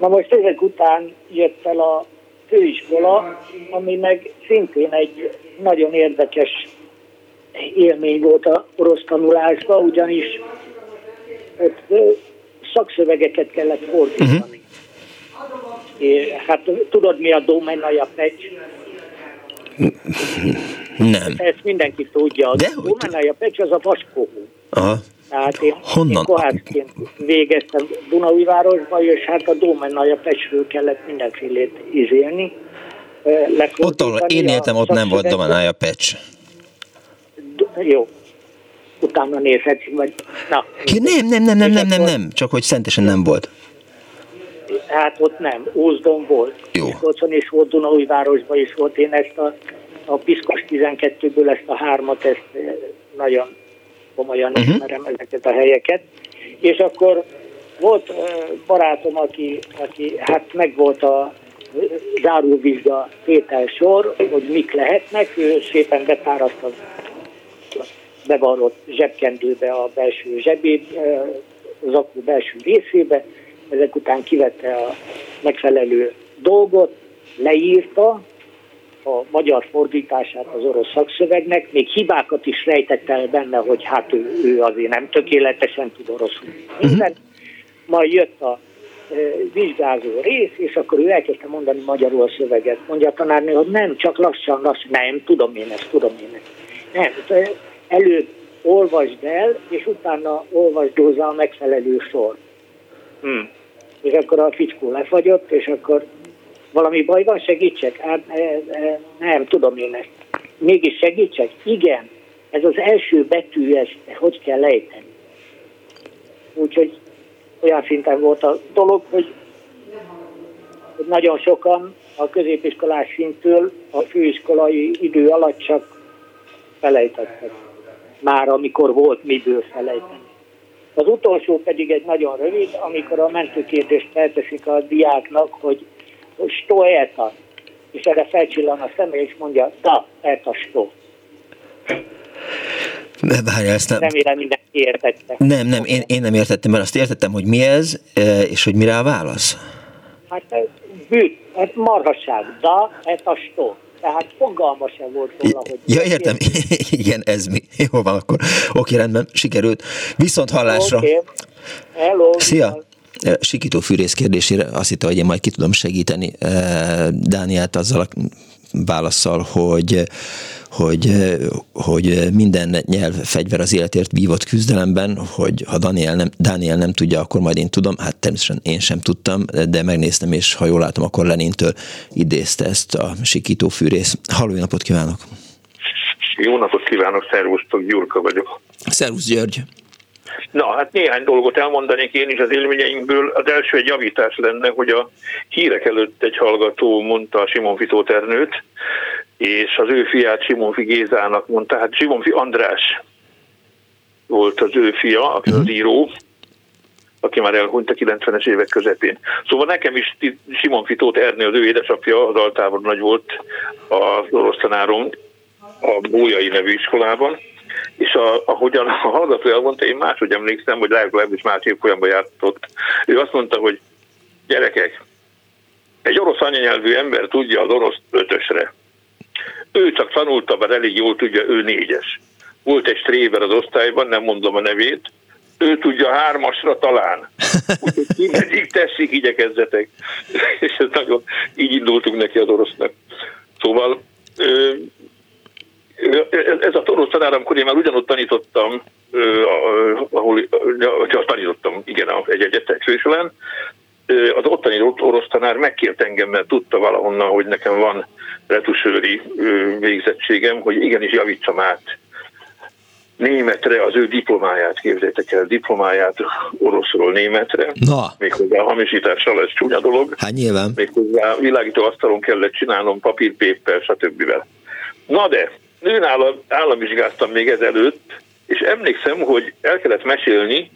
Na most ezek után jött el a főiskola, ami meg szintén egy nagyon érdekes élmény volt a orosz tanulásban, ugyanis szakszövegeket kellett fordítani. Uh-huh. Hát tudod mi a Domenaja Pecs? Nem. Ezt mindenki tudja. A Domenaja Pecs az a vaskóhú. Aha. Tehát én, Honnan? én kohászként végeztem Dunaújvárosban, és hát a Domenaja Pecsről kellett mindenfélét izélni. Ott, ahol én éltem, ott nem volt Domenaja Pecs. Jó, utána nézhetsz, vagy... Na. Ki, nem, nem, nem, nem, nem, nem, nem, csak hogy szentesen nem volt. Hát ott nem, Ózdon volt. Jó. Otthon is volt, Dunaújvárosban is volt. Én ezt a, a Piszkos 12-ből ezt a hármat, ezt eh, nagyon komolyan uh-huh. ismerem ezeket a helyeket. És akkor volt uh, barátom, aki, aki hát meg volt a záróvizsga tételsor, hogy mik lehetnek, ő szépen betárazta bevarrott zsebkendőbe a belső zsebét, az akkor belső részébe, ezek után kivette a megfelelő dolgot, leírta a magyar fordítását az orosz szakszövegnek, még hibákat is rejtett el benne, hogy hát ő, ő azért nem tökéletesen tud oroszul. Minden. Majd jött a vizsgázó rész, és akkor ő elkezdte mondani magyarul a szöveget. Mondja a tanárnő, hogy nem, csak lassan, lassan, nem, tudom én ezt, tudom én ezt. Nem, előbb olvasd el, és utána olvasd hozzá a megfelelő sor. Hmm. És akkor a fickó lefagyott, és akkor valami baj van, segítsek? Hát, e, e, nem, tudom én ezt. Mégis segítsek? Igen, ez az első betű, ezt hogy kell lejteni. Úgyhogy olyan szinten volt a dolog, hogy, hogy nagyon sokan a középiskolás szintől a főiskolai idő alatt csak felejtettek már amikor volt miből felejteni. Az utolsó pedig egy nagyon rövid, amikor a mentőkérdést felteszik a diáknak, hogy sto eta, és erre felcsillan a szeme, és mondja, da, eta sto. Ne, várja, ezt nem. Remélem mindenki értette. Nem, nem, én, én nem értettem, mert azt értettem, hogy mi ez, e, és hogy mire a válasz. Hát bűt, hát marhasság, da, eta sto tehát fogalma sem volt róla, hogy... Ja, értem, <laughs> igen, ez mi. <laughs> Jó van, akkor oké, rendben, sikerült. Viszont hallásra. Okay. Hello. Szia. Sikító fűrész kérdésére azt hitte, hogy én majd ki tudom segíteni Dániát azzal a válaszsal, hogy hogy, hogy minden nyelv fegyver az életért vívott küzdelemben, hogy ha Daniel nem, Daniel nem tudja, akkor majd én tudom. Hát természetesen én sem tudtam, de megnéztem, és ha jól látom, akkor Lenintől idézte ezt a sikító fűrész. Halló, napot kívánok! Jó napot kívánok, szervusztok, Gyurka vagyok. Szervusz, György! Na, hát néhány dolgot elmondanék én is az élményeinkből. Az első egy javítás lenne, hogy a hírek előtt egy hallgató mondta Simon Fitóternőt, és az ő fiát Simonfi Gézának mondta, hát Simonfi András volt az ő fia, aki az mhm. író, aki már elhunyt a 90-es évek közepén. Szóval nekem is Simon Fitót Ernő, az ő édesapja, az altávon nagy volt az orosz tanárom a Bójai nevű iskolában, és a, ahogyan a hallgató elmondta, én máshogy emlékszem, hogy legalábbis más évfolyamban járt ott. Ő azt mondta, hogy gyerekek, egy orosz anyanyelvű ember tudja az orosz ötösre. Ő csak tanulta, mert elég jól tudja, ő négyes. Volt egy stréber az osztályban, nem mondom a nevét, ő tudja hármasra talán. Úgyhogy <laughs> mindegyik teszik, igyekezzetek. <laughs> És ez nagyon, így indultunk neki az orosznak. Szóval ez a orosz tanár, amikor én már ugyanott tanítottam, ahol, csak tanítottam, igen, egy egyetem főiskolán, az ottani orosz tanár megkért engem, mert tudta valahonnan, hogy nekem van retusőri végzettségem, hogy igenis javítsam át németre az ő diplomáját, képzeljétek el, diplomáját oroszról németre. Na. Méghozzá a hamisítással, ez csúnya dolog. Hát nyilván. Méghozzá világító asztalon kellett csinálnom papírpéppel, stb. Na de, nőn állam, államvizsgáztam még ezelőtt, és emlékszem, hogy el kellett mesélni,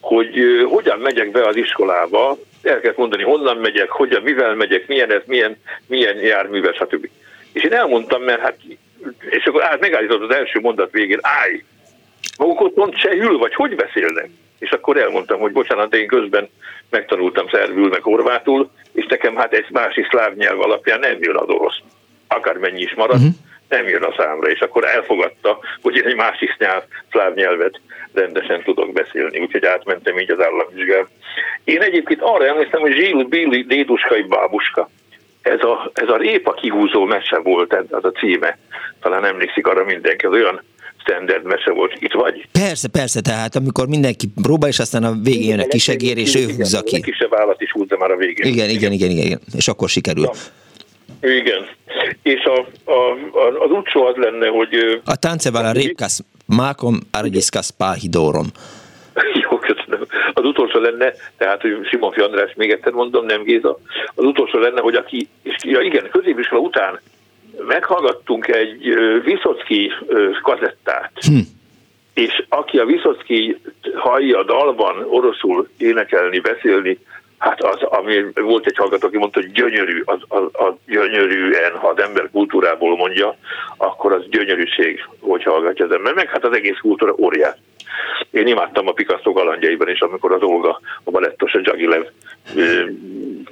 hogy hogyan megyek be az iskolába, el kellett mondani, honnan megyek, hogyan, mivel megyek, milyen ez, milyen, milyen járművel, stb. És én elmondtam, mert hát, és akkor át, megállított az első mondat végén, állj, maguk ott pont hül, vagy hogy beszélnek? És akkor elmondtam, hogy bocsánat, én közben megtanultam szervül, meg horvátul, és nekem hát egy másik szláv nyelv alapján nem jön az orosz. Akármennyi is marad, uh-huh. nem jön a számra. És akkor elfogadta, hogy én egy másik nyelv, szláv nyelvet rendesen tudok beszélni, úgyhogy átmentem így az államvizsgál. Én egyébként arra emlékszem, hogy Zsilu Billy Déduskai Bábuska. Ez a, ez a répa kihúzó mese volt, az a címe. Talán emlékszik arra mindenki, az olyan standard mese volt. Itt vagy? Persze, persze, tehát amikor mindenki próbál, és aztán a végén jön a kisegér, és ő húzza ki. A kisebb állat is húzza már a végén. Igen, igen, igen, igen, igen. és akkor sikerül. Na. Igen. És a, a, a, az utcsó az lenne, hogy... A táncevállal répkász mákom argyiskász páhidorom. <laughs> Jó, köszönöm. Az utolsó lenne, tehát hogy Simon András, még egyszer mondom, nem Géza, az utolsó lenne, hogy aki, és ja igen, középiskola után meghallgattunk egy Viszocki kazettát, hm. és aki a Viszocki hallja dalban oroszul énekelni, beszélni, Hát az, ami volt egy hallgató, aki mondta, hogy gyönyörű, az, az, az gyönyörűen, ha az ember kultúrából mondja, akkor az gyönyörűség, hogy hallgatja az ember. Meg hát az egész kultúra óriás. Én imádtam a Picasso galandjaiban is, amikor az Olga, a balettos, a Jagilev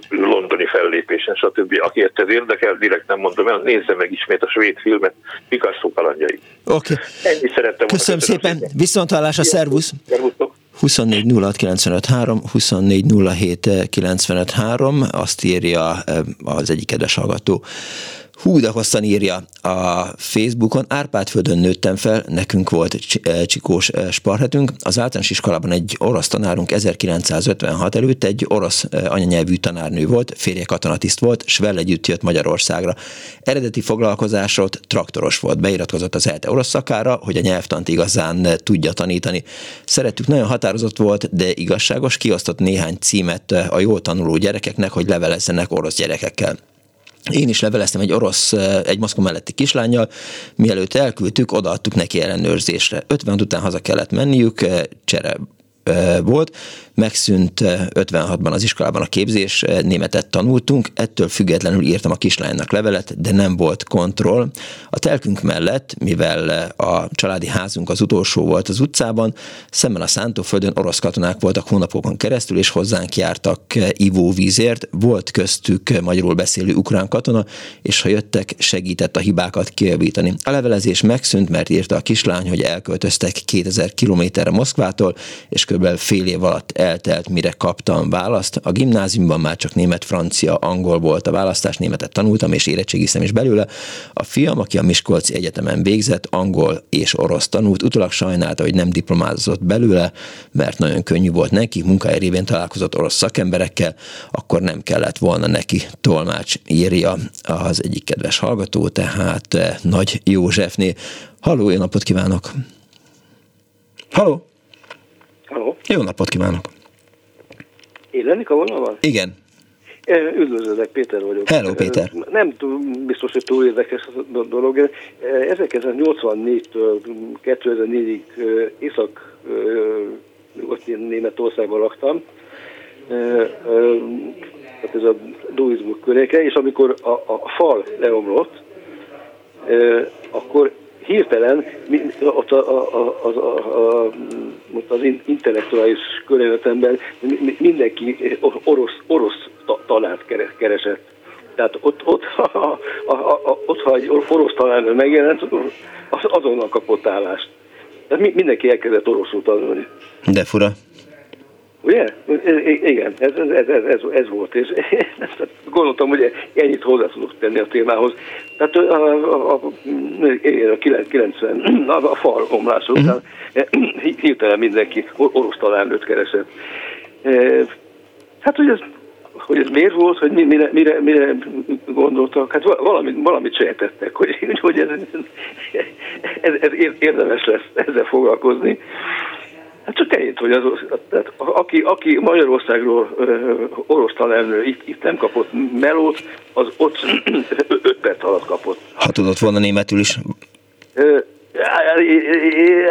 londoni fellépésen, stb. Aki ez érdekel, direkt nem mondom el, nézze meg ismét a svéd filmet, Picasso kalandjai. Oké. Okay. Ennyit szerettem Köszönöm szépen, viszontlátásra, szervusz! Szervusztok! 24 24 azt írja az egyik kedves hallgató. Hú, de hosszan írja a Facebookon. Árpádföldön nőttem fel, nekünk volt eh, csikós eh, sparhetünk. Az általános iskolában egy orosz tanárunk 1956 előtt egy orosz eh, anyanyelvű tanárnő volt, férje katonatiszt volt, s vele együtt jött Magyarországra. Eredeti foglalkozásot traktoros volt, beiratkozott az ELTE orosz szakára, hogy a nyelvtant igazán tudja tanítani. Szerettük, nagyon határozott volt, de igazságos, kiosztott néhány címet a jól tanuló gyerekeknek, hogy levelezzenek orosz gyerekekkel. Én is leveleztem egy orosz, egy Moszkva melletti kislányjal, mielőtt elküldtük, odaadtuk neki ellenőrzésre. 50 után haza kellett menniük, csere volt, megszűnt 56-ban az iskolában a képzés, németet tanultunk, ettől függetlenül írtam a kislánynak levelet, de nem volt kontroll. A telkünk mellett, mivel a családi házunk az utolsó volt az utcában, szemben a Szántóföldön orosz katonák voltak hónapokon keresztül, és hozzánk jártak ivóvízért. Volt köztük magyarul beszélő ukrán katona, és ha jöttek, segített a hibákat kijavítani. A levelezés megszűnt, mert írta a kislány, hogy elköltöztek 2000 kilométerre Moszkvától, és kb. fél év alatt eltelt, mire kaptam választ. A gimnáziumban már csak német, francia, angol volt a választás, németet tanultam, és érettségiztem is belőle. A fiam, aki a Miskolci Egyetemen végzett, angol és orosz tanult, utólag sajnálta, hogy nem diplomázott belőle, mert nagyon könnyű volt neki, munkahely révén találkozott orosz szakemberekkel, akkor nem kellett volna neki tolmács, írja az egyik kedves hallgató, tehát eh, Nagy Józsefné. Halló, jó napot kívánok! Halló! Halló. Jó napot kívánok! Én lennék a vonalban? Igen. Üdvözlök, Péter vagyok. Hello, Péter. Nem túl, biztos, hogy túl érdekes a dolog. 1984-től 2004-ig észak Németországban laktam. Tehát ez a Duisburg köréke, és amikor a, a fal leomlott, akkor hirtelen ott a, a, a, a, a, az intellektuális környezetemben mindenki orosz, orosz talált keresett. Tehát ott, ott, <laughs> a, a, a, ott ha egy orosz találnő megjelent, az azonnal kapott állást. Tehát mindenki elkezdett oroszul tanulni. De fura. Ugye? Igen, ez, ez, ez, ez, ez volt, és <laughs> gondoltam, hogy ennyit hozzá tudok tenni a témához. Tehát a, a, a, a 90, <clears throat> a, a fal omlása uh-huh. után <clears throat> hirtelen mindenki orosz találnőt keresett. Hát, hogy ez hogy ez miért volt, hogy mire, mire, mire gondoltak, hát valamit, valamit sejtettek, hogy, <laughs> hogy ez, ez, ez érdemes lesz ezzel foglalkozni. Hát csak ennyit, hogy az, tehát aki, aki Magyarországról orosz tanelnő itt, itt nem kapott melót, az ott 5 perc alatt kapott. Ha tudott volna németül is?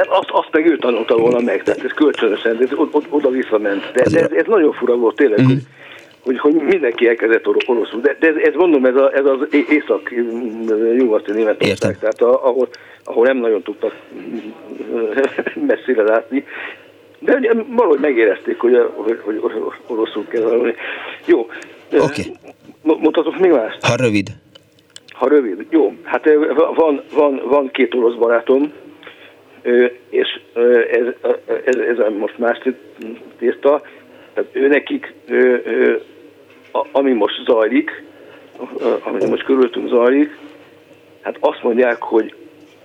Azt, azt meg ő tanulta volna meg, tehát ez kölcsönösen, ez oda visszament. De ez, ez, ez nagyon fura volt tényleg, hogy, hogy, hogy mindenki elkezdett oroszul. De, de ez, ez mondom, ez, a, ez az észak-nyugati Németország, tehát a, ahol, ahol nem nagyon tudtak messzire látni. De valahogy megérezték, hogy, hogy, hogy oroszul kell valami. Jó. Oké. Okay. Mutatok még mást? Ha rövid. Ha rövid. Jó. Hát van, van, van két orosz barátom, és ez, ez, ez most más tészta. Tehát ő nekik, ami most zajlik, ami most körülöttünk zajlik, hát azt mondják, hogy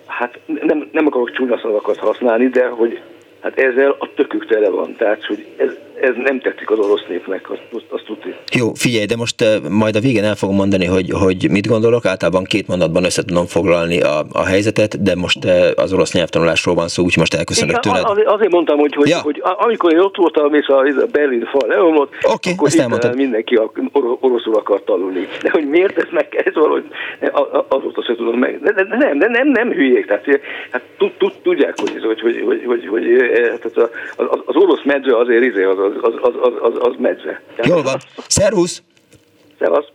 hát nem, nem akarok csúnya szavakat használni, de hogy hát ezzel a tökük tele van. Tehát, hogy ez, ez nem tetszik az orosz népnek, azt, azt tudni. Jó, figyelj, de most majd a végén el fogom mondani, hogy, hogy mit gondolok. Általában két mondatban össze tudom foglalni a, a helyzetet, de most az orosz nyelvtanulásról van szó, úgyhogy most elköszönök Igen, tőled. Azért, azért mondtam, hogy, hogy, ja. hogy amikor én ott voltam, és a, a Berlin fal leomlott, okay, akkor itt mindenki a, or, oroszul akart tanulni. De hogy miért ez meg ez valahogy, azóta se tudom meg. De, de, nem, de nem, nem hülyék. Tehát, hát tudják, hogy, hogy, hogy, hogy, hogy, hogy tehát az, az orosz medve azért izé, az, az, az, az, az, az medve. Jól van. Szervusz! Szevasz!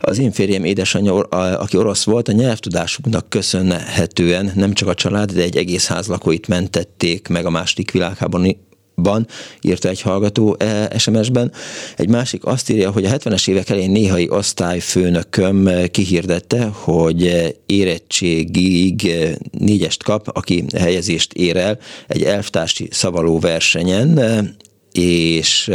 Az én férjem édesanyja, aki orosz volt, a nyelvtudásuknak köszönhetően nem csak a család, de egy egész ház lakóit mentették meg a második világháború ban, írta egy hallgató SMS-ben. Egy másik azt írja, hogy a 70-es évek elején néhai osztályfőnököm kihirdette, hogy érettségig négyest kap, aki helyezést ér el egy elvtársi szavaló versenyen, és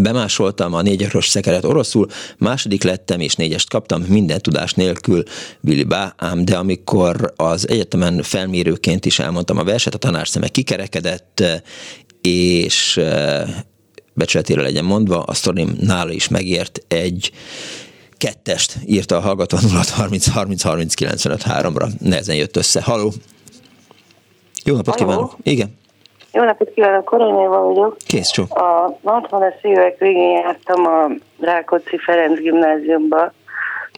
bemásoltam a négyeros szekeret oroszul, második lettem és négyest kaptam, minden tudás nélkül, Billy Bá, ám de amikor az egyetemen felmérőként is elmondtam a verset, a tanár szeme kikerekedett, és becsületére legyen mondva, a sztorim nála is megért egy kettest, írta a hallgató 0 30 30 30 95 3-ra, nehezen jött össze. Haló! Jó napot Halló. kívánok! Igen. Jó napot kívánok, Koronyéva vagyok. Kész csó. A 60-es évek végén jártam a Rákóczi Ferenc gimnáziumba,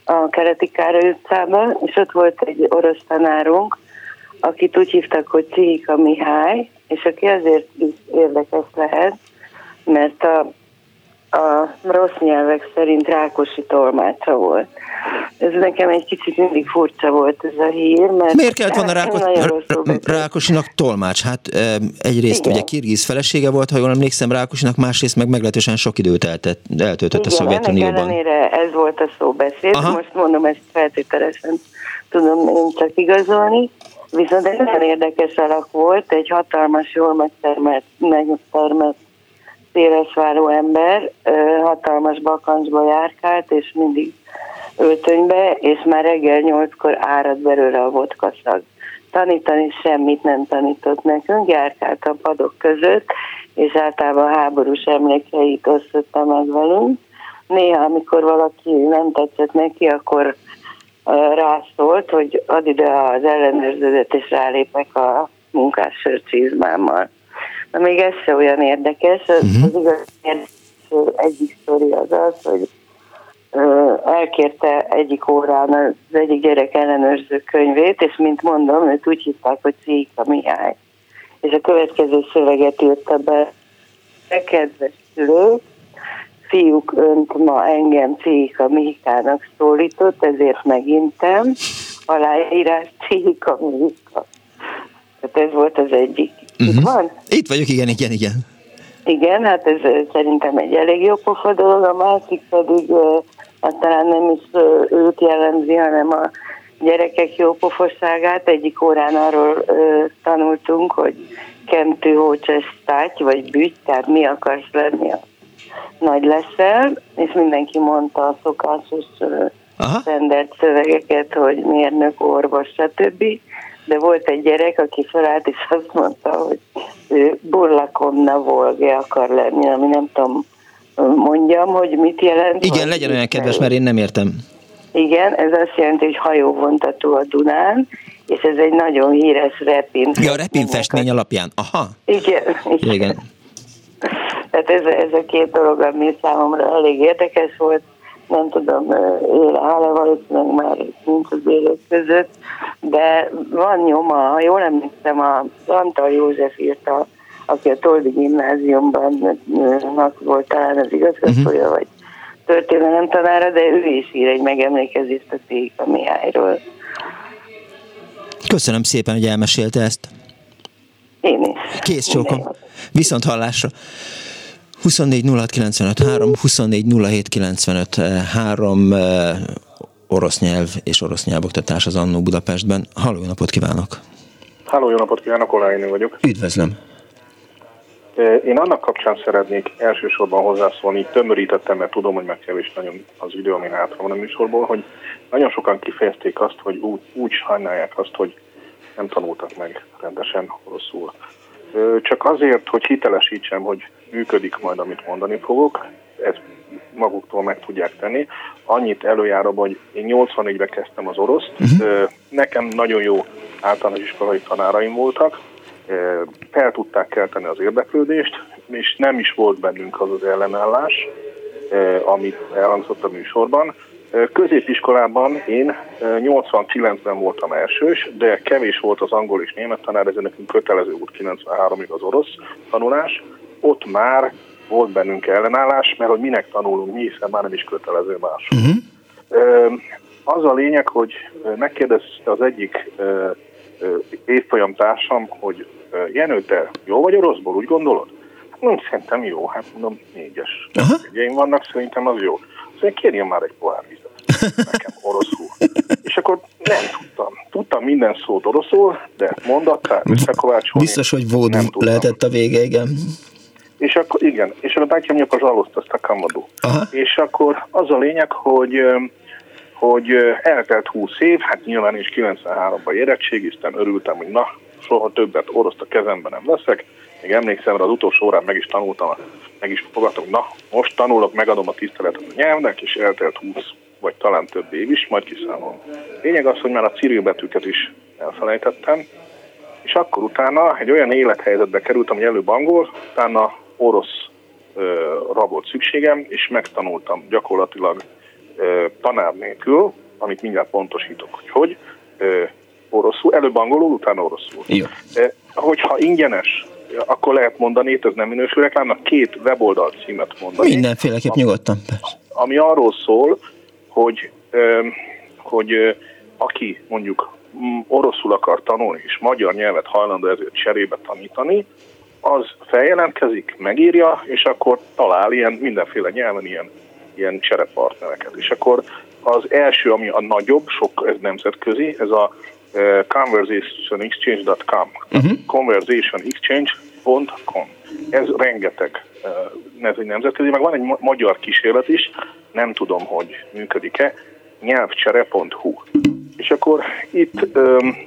a Kereti Károly utcába, és ott volt egy orosz tanárunk, akit úgy hívtak, hogy Cihika Mihály, és aki azért is érdekes lehet, mert a a rossz nyelvek szerint Rákosi tolmácsa volt. Ez nekem egy kicsit mindig furcsa volt ez a hír, mert... Miért kellett volna <laughs> Rákos, Rákosinak tolmács? Hát egyrészt Igen. ugye Kirgiz felesége volt, ha jól emlékszem Rákosinak, másrészt meg meglehetősen sok időt eltett, eltöltött Igen, a Szovjetunióban. Ellenére ez volt a szóbeszéd, Aha. most mondom ezt feltételesen tudom én csak igazolni. Viszont egy nagyon érdekes alak volt, egy hatalmas, jól megtermelt, megtermelt szélesváró ember hatalmas bakancsba járkált, és mindig öltönybe, és már reggel nyolckor árad belőle a vodkaszag. Tanítani semmit nem tanított nekünk, járkált a padok között, és általában háborús emlékeit osztotta meg velünk. Néha, amikor valaki nem tetszett neki, akkor rászólt, hogy add ide az ellenőrződet, és rálépek a munkássör csizmámmal. Még ez se olyan érdekes, az, uh-huh. az igaz érdekes egyik sztori az az, hogy elkérte egyik órán az egyik gyerek ellenőrző könyvét, és mint mondom, őt úgy hívták, hogy Cíka Mihály. És a következő szöveget írta be, kedves szülők, fiúk önt ma engem Cíka Mihikának szólított, ezért megintem, aláírás Cíka Mihika. Tehát ez volt az egyik Uh-huh. Itt van? Itt vagyok, igen, igen, igen. Igen, hát ez szerintem egy elég jó pofa dolog, a másik pedig uh, talán nem is őt jellemzi, hanem a gyerekek jó pofosságát. Egyik órán arról tanultunk, hogy kentő hócses táty, vagy büty, tehát mi akarsz lenni a nagy leszel, és mindenki mondta a szokásos uh, standard szövegeket, hogy mérnök, orvos, stb de volt egy gyerek, aki felállt, és azt mondta, hogy ő burlakonna volge akar lenni, ami nem tudom mondjam, hogy mit jelent. Igen, legyen olyan kedves, mert én nem értem. Igen, ez azt jelenti, hogy hajóvontató a Dunán, és ez egy nagyon híres repin. Ja, a repin festmény alapján, aha. Igen. Igen. igen. Tehát ez, ez a két dolog, ami számomra elég érdekes volt, nem tudom, él áll valószínűleg már nincs az élők között, de van nyoma, ha jól emlékszem, a Antal József írta, aki a Toldi gimnáziumban volt talán az igazgatója, uh-huh. vagy történelem tanára, de ő is ír egy megemlékezést a Téka Mihályról. Köszönöm szépen, hogy elmesélte ezt. Én is. Kész csókom. Viszont hallásra. 24 06 3, 24 3, orosz nyelv és orosz nyelvoktatás az Annó Budapestben. Halló, jó napot kívánok! Halló, jó napot kívánok, Olájnő vagyok. Üdvözlöm! Én annak kapcsán szeretnék elsősorban hozzászólni, tömörítettem, mert tudom, hogy meg kevés nagyon az idő, ami hátra van a műsorból, hogy nagyon sokan kifejezték azt, hogy úgy, úgy sajnálják azt, hogy nem tanultak meg rendesen oroszul. Csak azért, hogy hitelesítsem, hogy működik majd, amit mondani fogok, ezt maguktól meg tudják tenni. Annyit előjárom, hogy én 84-ben kezdtem az oroszt, uh-huh. nekem nagyon jó általános iskolai tanáraim voltak, fel tudták kelteni az érdeklődést, és nem is volt bennünk az az ellenállás, amit elhangzott a műsorban. Középiskolában én 89-ben voltam elsős, de kevés volt az angol és német tanár, ez nekünk kötelező volt 93-ig az orosz tanulás. Ott már volt bennünk ellenállás, mert hogy minek tanulunk mi, hiszen már nem is kötelező más. Uh-huh. Az a lényeg, hogy megkérdezte az egyik évfolyam társam, hogy Jenő, te jó vagy oroszból, úgy gondolod? Nem, szerintem jó, hát mondom, négyes. Ugye vannak, szerintem az jó. Szóval kérjem már egy pohár vizet. Nekem oroszul. És akkor nem tudtam. Tudtam minden szót oroszul, de mondattál, összekovácsolni. Biztos, hogy vódú lehetett a vége, igen. És akkor igen, és a bátyám aluszt, azt a kamadó. És akkor az a lényeg, hogy hogy eltelt 20 év, hát nyilván is 93-ban érettségiztem, örültem, hogy na, soha többet oroszt a kezemben nem veszek. Még emlékszem, hogy az utolsó órán meg is tanultam, meg is fogadtam, na, most tanulok, megadom a tiszteletet a nyelvnek, és eltelt 20 vagy talán több év is, majd kiszámolom. Lényeg az, hogy már a cirilbetűket is elfelejtettem, és akkor utána egy olyan élethelyzetbe kerültem, hogy előbb angol, utána orosz ra volt szükségem, és megtanultam gyakorlatilag tanár nélkül, amit mindjárt pontosítok, hogy hogy, oroszul, előbb angolul, utána oroszul. Jó. Hogyha ingyenes, akkor lehet mondani, ez nem minősül reklámnak, két weboldal címet mondani. Mindenféleképp nyugodtan, persze. Ami arról szól, hogy, hogy aki mondjuk oroszul akar tanulni, és magyar nyelvet hajlandó ezért cserébe tanítani, az feljelentkezik, megírja, és akkor talál ilyen mindenféle nyelven ilyen, ilyen cserepartnereket. És akkor az első, ami a nagyobb, sok ez nemzetközi, ez a conversationexchange.com. Uh-huh. Conversationexchange.com. Ez rengeteg, uh, ez egy nemzetközi, meg van egy ma- magyar kísérlet is, nem tudom, hogy működik-e, nyelvcsere.hu. És akkor itt um,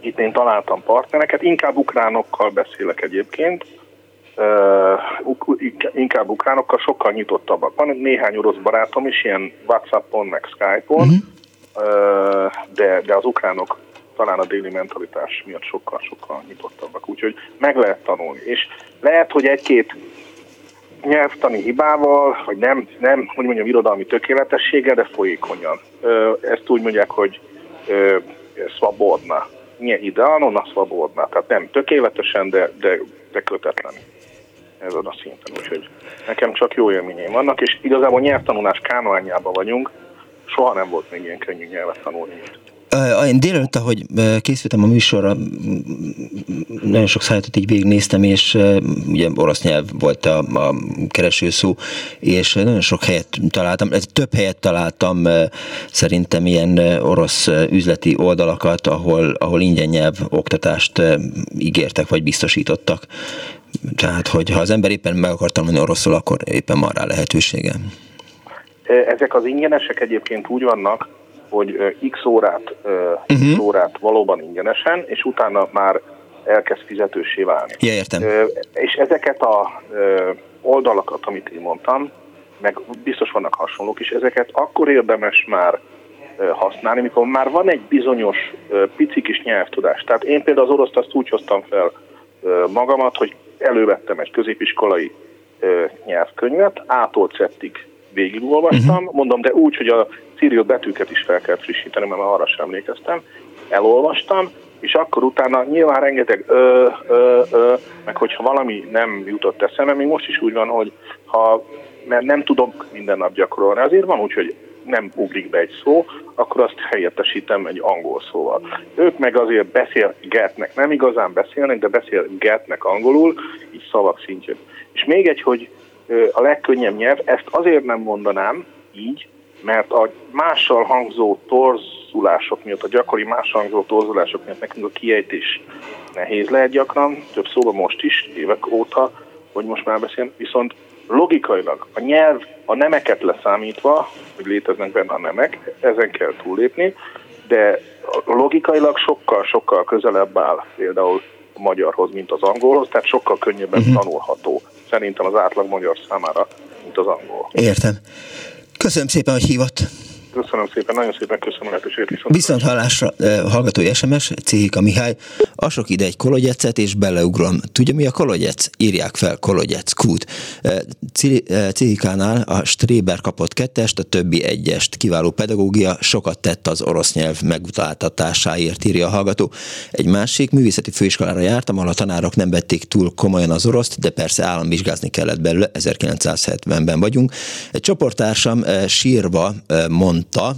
itt én találtam partnereket, inkább ukránokkal beszélek egyébként, uh, inkább ukránokkal sokkal nyitottabbak. Van néhány orosz barátom is, ilyen Whatsappon, meg Skype-on, uh-huh. De, de az ukránok talán a déli mentalitás miatt sokkal-sokkal nyitottabbak. Úgyhogy meg lehet tanulni. És lehet, hogy egy-két nyelvtani hibával, vagy nem, nem hogy mondjam, irodalmi tökéletességgel, de folyékonyan. Ezt úgy mondják, hogy szvabodna nie ideálno na svobodna. Tehát nem tökéletesen, de, de, de kötetlen ezen a szinten. Úgyhogy nekem csak jó élményeim vannak, és igazából nyelvtanulás kánoányában vagyunk, soha nem volt még ilyen könnyű nyelvet tanulni, én délelőtt, ahogy készültem a műsorra, nagyon sok szájtot így végignéztem, és ugye orosz nyelv volt a, a keresőszó, és nagyon sok helyet találtam, több helyet találtam szerintem ilyen orosz üzleti oldalakat, ahol, ahol ingyen nyelv oktatást ígértek, vagy biztosítottak. Tehát, hogy ha az ember éppen meg akar tanulni oroszul, akkor éppen van rá lehetősége. Ezek az ingyenesek egyébként úgy vannak, hogy x órát, uh-huh. x órát valóban ingyenesen, és utána már elkezd fizetősé válni. Ja, értem. És ezeket a oldalakat, amit én mondtam, meg biztos vannak hasonlók is, ezeket akkor érdemes már használni, mikor már van egy bizonyos pici kis nyelvtudás. Tehát én például az oroszt azt úgy hoztam fel magamat, hogy elővettem egy középiskolai nyelvkönyvet, ától szettig végigolvastam, uh-huh. mondom, de úgy, hogy a círió betűket is fel kell frissíteni, mert arra sem emlékeztem. Elolvastam, és akkor utána nyilván rengeteg ö, ö, ö, meg hogyha valami nem jutott eszembe, még most is úgy van, hogy ha mert nem tudok minden nap gyakorolni, azért van úgy, hogy nem ugrik be egy szó, akkor azt helyettesítem egy angol szóval. Ők meg azért beszélgetnek, nem igazán beszélnek, de beszélgetnek angolul, így szavak szintjén. És még egy, hogy a legkönnyebb nyelv, ezt azért nem mondanám így, mert a mással hangzó torzulások miatt, a gyakori mással hangzó torzulások miatt nekünk a kiejtés nehéz lehet gyakran, több szóban most is, évek óta, hogy most már beszélünk, viszont logikailag a nyelv a nemeket leszámítva, hogy léteznek benne a nemek, ezen kell túllépni, de logikailag sokkal-sokkal közelebb áll például a magyarhoz, mint az angolhoz, tehát sokkal könnyebben uh-huh. tanulható szerintem az átlag magyar számára, mint az angol. Értem. Köszönöm szépen, hogy hívott. Köszönöm szépen, nagyon szépen köszönöm a lehetőséget. Viszont, hallásra, hallgatói SMS, Cihika Mihály, asok ide egy kologyecet, és beleugrom. Tudja, mi a kologyec? Írják fel, kologyec, kút. Cihikánál a Stréber kapott kettest, a többi egyest. Kiváló pedagógia, sokat tett az orosz nyelv megutáltatásáért, írja a hallgató. Egy másik művészeti főiskolára jártam, ahol a tanárok nem vették túl komolyan az oroszt, de persze államvizsgázni kellett belőle, 1970-ben vagyunk. Egy csoporttársam sírva mond mondta,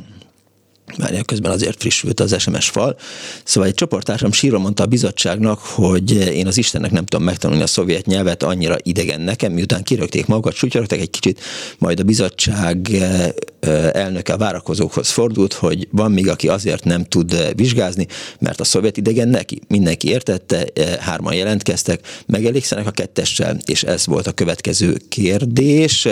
már közben azért frissült az SMS fal. Szóval egy csoporttársam sírva mondta a bizottságnak, hogy én az Istennek nem tudom megtanulni a szovjet nyelvet, annyira idegen nekem, miután kirögték magukat, sutyorogtak egy kicsit, majd a bizottság elnöke a várakozókhoz fordult, hogy van még, aki azért nem tud vizsgázni, mert a szovjet idegen neki. Mindenki értette, hárman jelentkeztek, megelégszenek a kettessel, és ez volt a következő kérdés.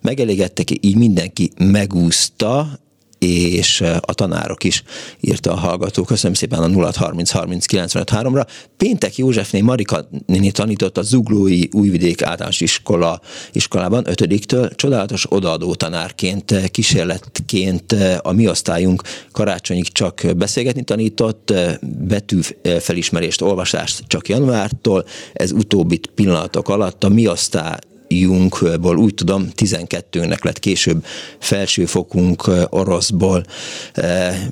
Megelégettek, így mindenki megúszta, és a tanárok is írta a hallgató. Köszönöm szépen a 0 30 30 ra Péntek Józsefné Marika néni tanított a Zuglói Újvidék általános iskola, iskolában 5-től. Csodálatos odaadó tanárként, kísérletként a mi osztályunk karácsonyig csak beszélgetni tanított, betű felismerést, olvasást csak januártól. Ez utóbbi pillanatok alatt a mi osztály junkból, úgy tudom, 12-nek lett később felsőfokunk oroszból.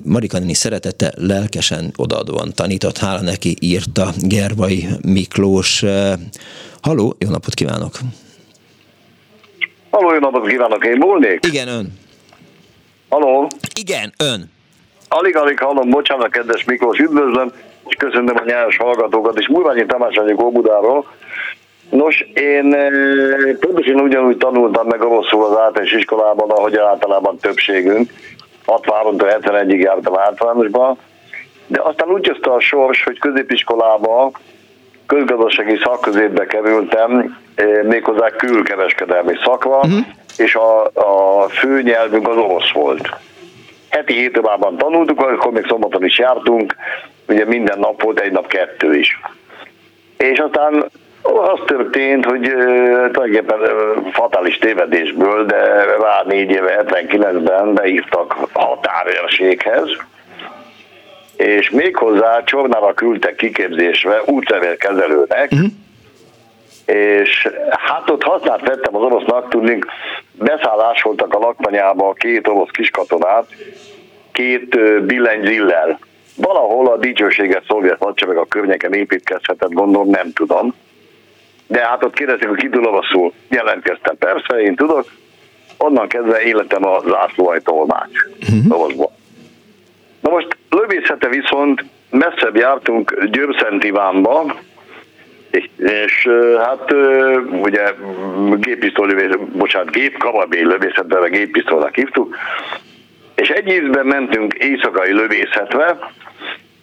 Marika néni szeretete lelkesen odaadóan tanított, hála neki írta Gervai Miklós. Haló, jó napot kívánok! Haló, jó napot kívánok, én volnék? Igen, ön. Haló? Igen, ön. Alig-alig hallom, bocsánat, kedves Miklós, üdvözlöm, és köszönöm a nyáros hallgatókat, és Múlványi Tamás vagyok Óbudáról, Nos, én pontosan ugyanúgy tanultam meg oroszul az általános iskolában, ahogy általában többségünk. 63-tól 71-ig jártam általánosba, de aztán úgy jössz a sors, hogy középiskolába közgazdasági szakközépbe kerültem, méghozzá külkereskedelmi szakra, uh-huh. és a, a fő nyelvünk az orosz volt. Heti hét tanultuk, akkor még szombaton is jártunk, ugye minden nap volt, egy nap kettő is. És aztán az történt, hogy uh, tulajdonképpen fatális tévedésből, de rá négy éve 79-ben beírtak határőrséghez, és méghozzá Csornára küldtek kiképzésre útlevélkezelőnek, uh-huh. és hát ott használt vettem az orosznak, tudnék, beszállás voltak a laktanyába két orosz kiskatonát, két billenygzillel. Valahol a dicsőséges szovjet hadsereg a környéken építkezhetett, gondolom, nem tudom de hát ott kérdezik, hogy ki tud olaszul. Jelentkeztem, persze, én tudok. Onnan kezdve életem a zászlóaj tolmács uh-huh. Na most lövészete viszont messzebb jártunk Győrszent Ivánba, és, hát ugye géppisztoly bocsánat, gép kababé lövészetbe, meg géppisztolynak hívtuk, és egy évben mentünk éjszakai lövészetve,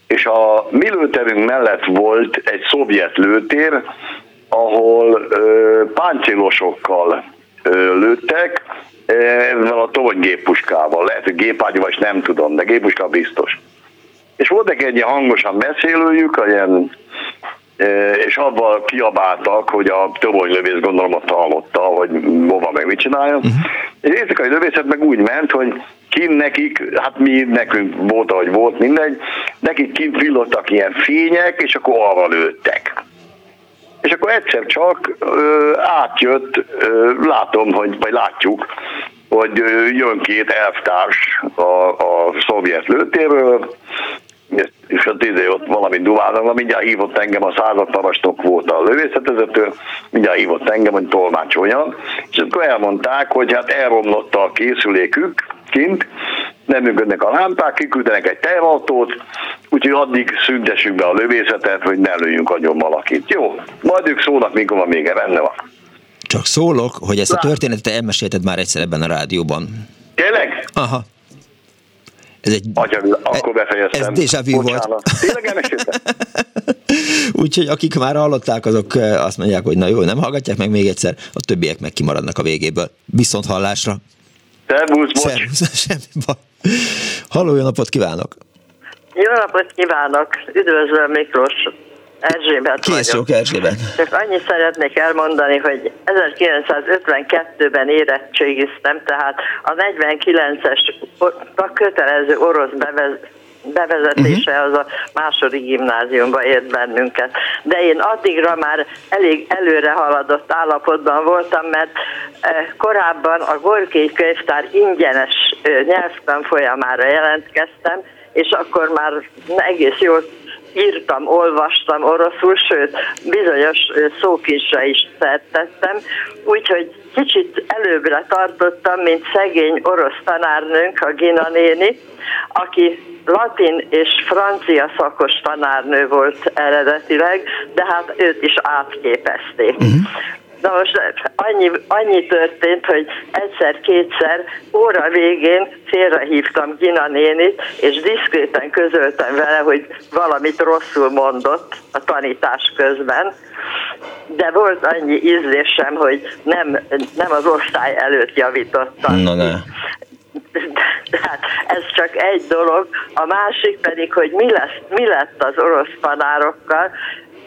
és a mi lőterünk mellett volt egy szovjet lőtér, ahol páncélosokkal lőttek, ezzel a toronygéppuskával. Lehet, hogy gépágyúval is nem tudom, de géppuska biztos. És volt egy ilyen hangosan beszélőjük, ilyen és abban kiabáltak, hogy a lövész gondolom azt hallotta, hogy hova meg mit csinálja. Uh-huh. És éjszakai lövészet meg úgy ment, hogy kint nekik, hát mi nekünk volt, ahogy volt, mindegy, nekik kint villottak ilyen fények, és akkor alva lőttek. És akkor egyszer csak ö, átjött, ö, látom, hogy, vagy látjuk, hogy jön két elvtárs a, a szovjet lőtéről, és a tízé ott valami dumálnak, mindjárt hívott engem, a századparancsnok volt a lövészetezető, mindjárt hívott engem, hogy tolmácsoljam, és akkor elmondták, hogy hát elromlott a készülékük kint, nem működnek a lámpák, kiküldenek egy teherautót, úgyhogy addig szüntessük be a lövészetet, hogy ne lőjünk agyon valakit. Jó, majd ők szólnak, mikor van még, rendben van. Csak szólok, hogy ezt a történetet elmesélted már egyszer ebben a rádióban. Tényleg? Aha. Ez egy... Atya, akkor befejeztem. Ez déjà vu volt. Tényleg <laughs> Úgyhogy akik már hallották, azok eh, azt mondják, hogy na jó, nem hallgatják meg még egyszer, a többiek meg kimaradnak a végéből. Viszont hallásra. Szervusz, bocs. Szervusz, semmi baj. Halló, jó napot kívánok! Jó napot kívánok! Üdvözlöm Miklós! Erzsébet Kész vagyok. Erzsébet. Csak annyit szeretnék elmondani, hogy 1952-ben érettségiztem, tehát a 49-es a kötelező orosz bevez, bevezetése uh-huh. az a második gimnáziumba ért bennünket. De én addigra már elég előre haladott állapotban voltam, mert eh, korábban a Gorki könyvtár ingyenes eh, nyelvtan folyamára jelentkeztem, és akkor már egész jól írtam, olvastam oroszul, sőt, bizonyos szókincsre is tettem, úgyhogy kicsit előbbre tartottam, mint szegény orosz tanárnőnk, a Gina néni, aki latin és francia szakos tanárnő volt eredetileg, de hát őt is átképezték. Uh-huh. Na most annyi, annyi történt, hogy egyszer-kétszer óra végén félrehívtam Gina nénit, és diszkréten közöltem vele, hogy valamit rosszul mondott a tanítás közben, de volt annyi ízlésem, hogy nem, nem az osztály előtt javítottam. Na, ne. Ez csak egy dolog, a másik pedig, hogy mi, lesz, mi lett az orosz tanárokkal,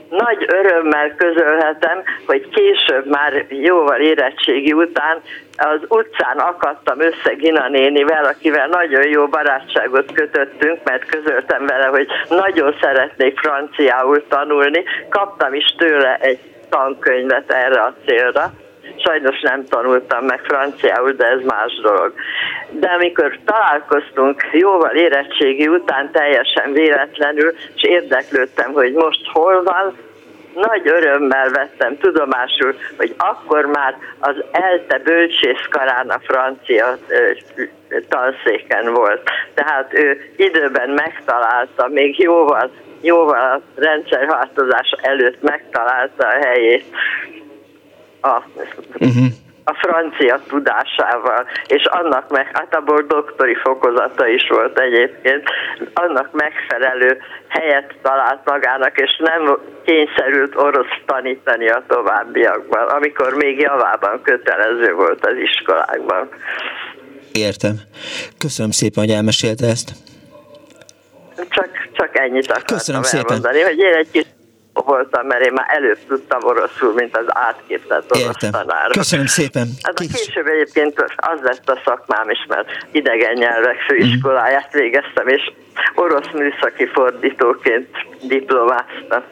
nagy örömmel közölhetem, hogy később már jóval érettségi után az utcán akadtam össze Gina nénivel, akivel nagyon jó barátságot kötöttünk, mert közöltem vele, hogy nagyon szeretnék franciául tanulni. Kaptam is tőle egy tankönyvet erre a célra sajnos nem tanultam meg franciául, de ez más dolog. De amikor találkoztunk jóval érettségi után teljesen véletlenül, és érdeklődtem, hogy most hol van, nagy örömmel vettem tudomásul, hogy akkor már az ELTE bölcsészkarán a francia tanszéken volt. Tehát ő időben megtalálta, még jóval, jóval a rendszerváltozás előtt megtalálta a helyét a, uh-huh. a francia tudásával, és annak meg, hát abból doktori fokozata is volt egyébként, annak megfelelő helyet talált magának, és nem kényszerült orosz tanítani a továbbiakban, amikor még javában kötelező volt az iskolákban. Értem. Köszönöm szépen, hogy elmesélte ezt. Csak, csak ennyit akartam Köszönöm elmondani, szépen. hogy én egy kis voltam, mert én már előbb tudtam oroszul, mint az átképzett orosz Értem. tanár. Köszönöm szépen. Hát a később egyébként az lett a szakmám is, mert idegen nyelvek főiskoláját végeztem, és orosz műszaki fordítóként diplomáztam.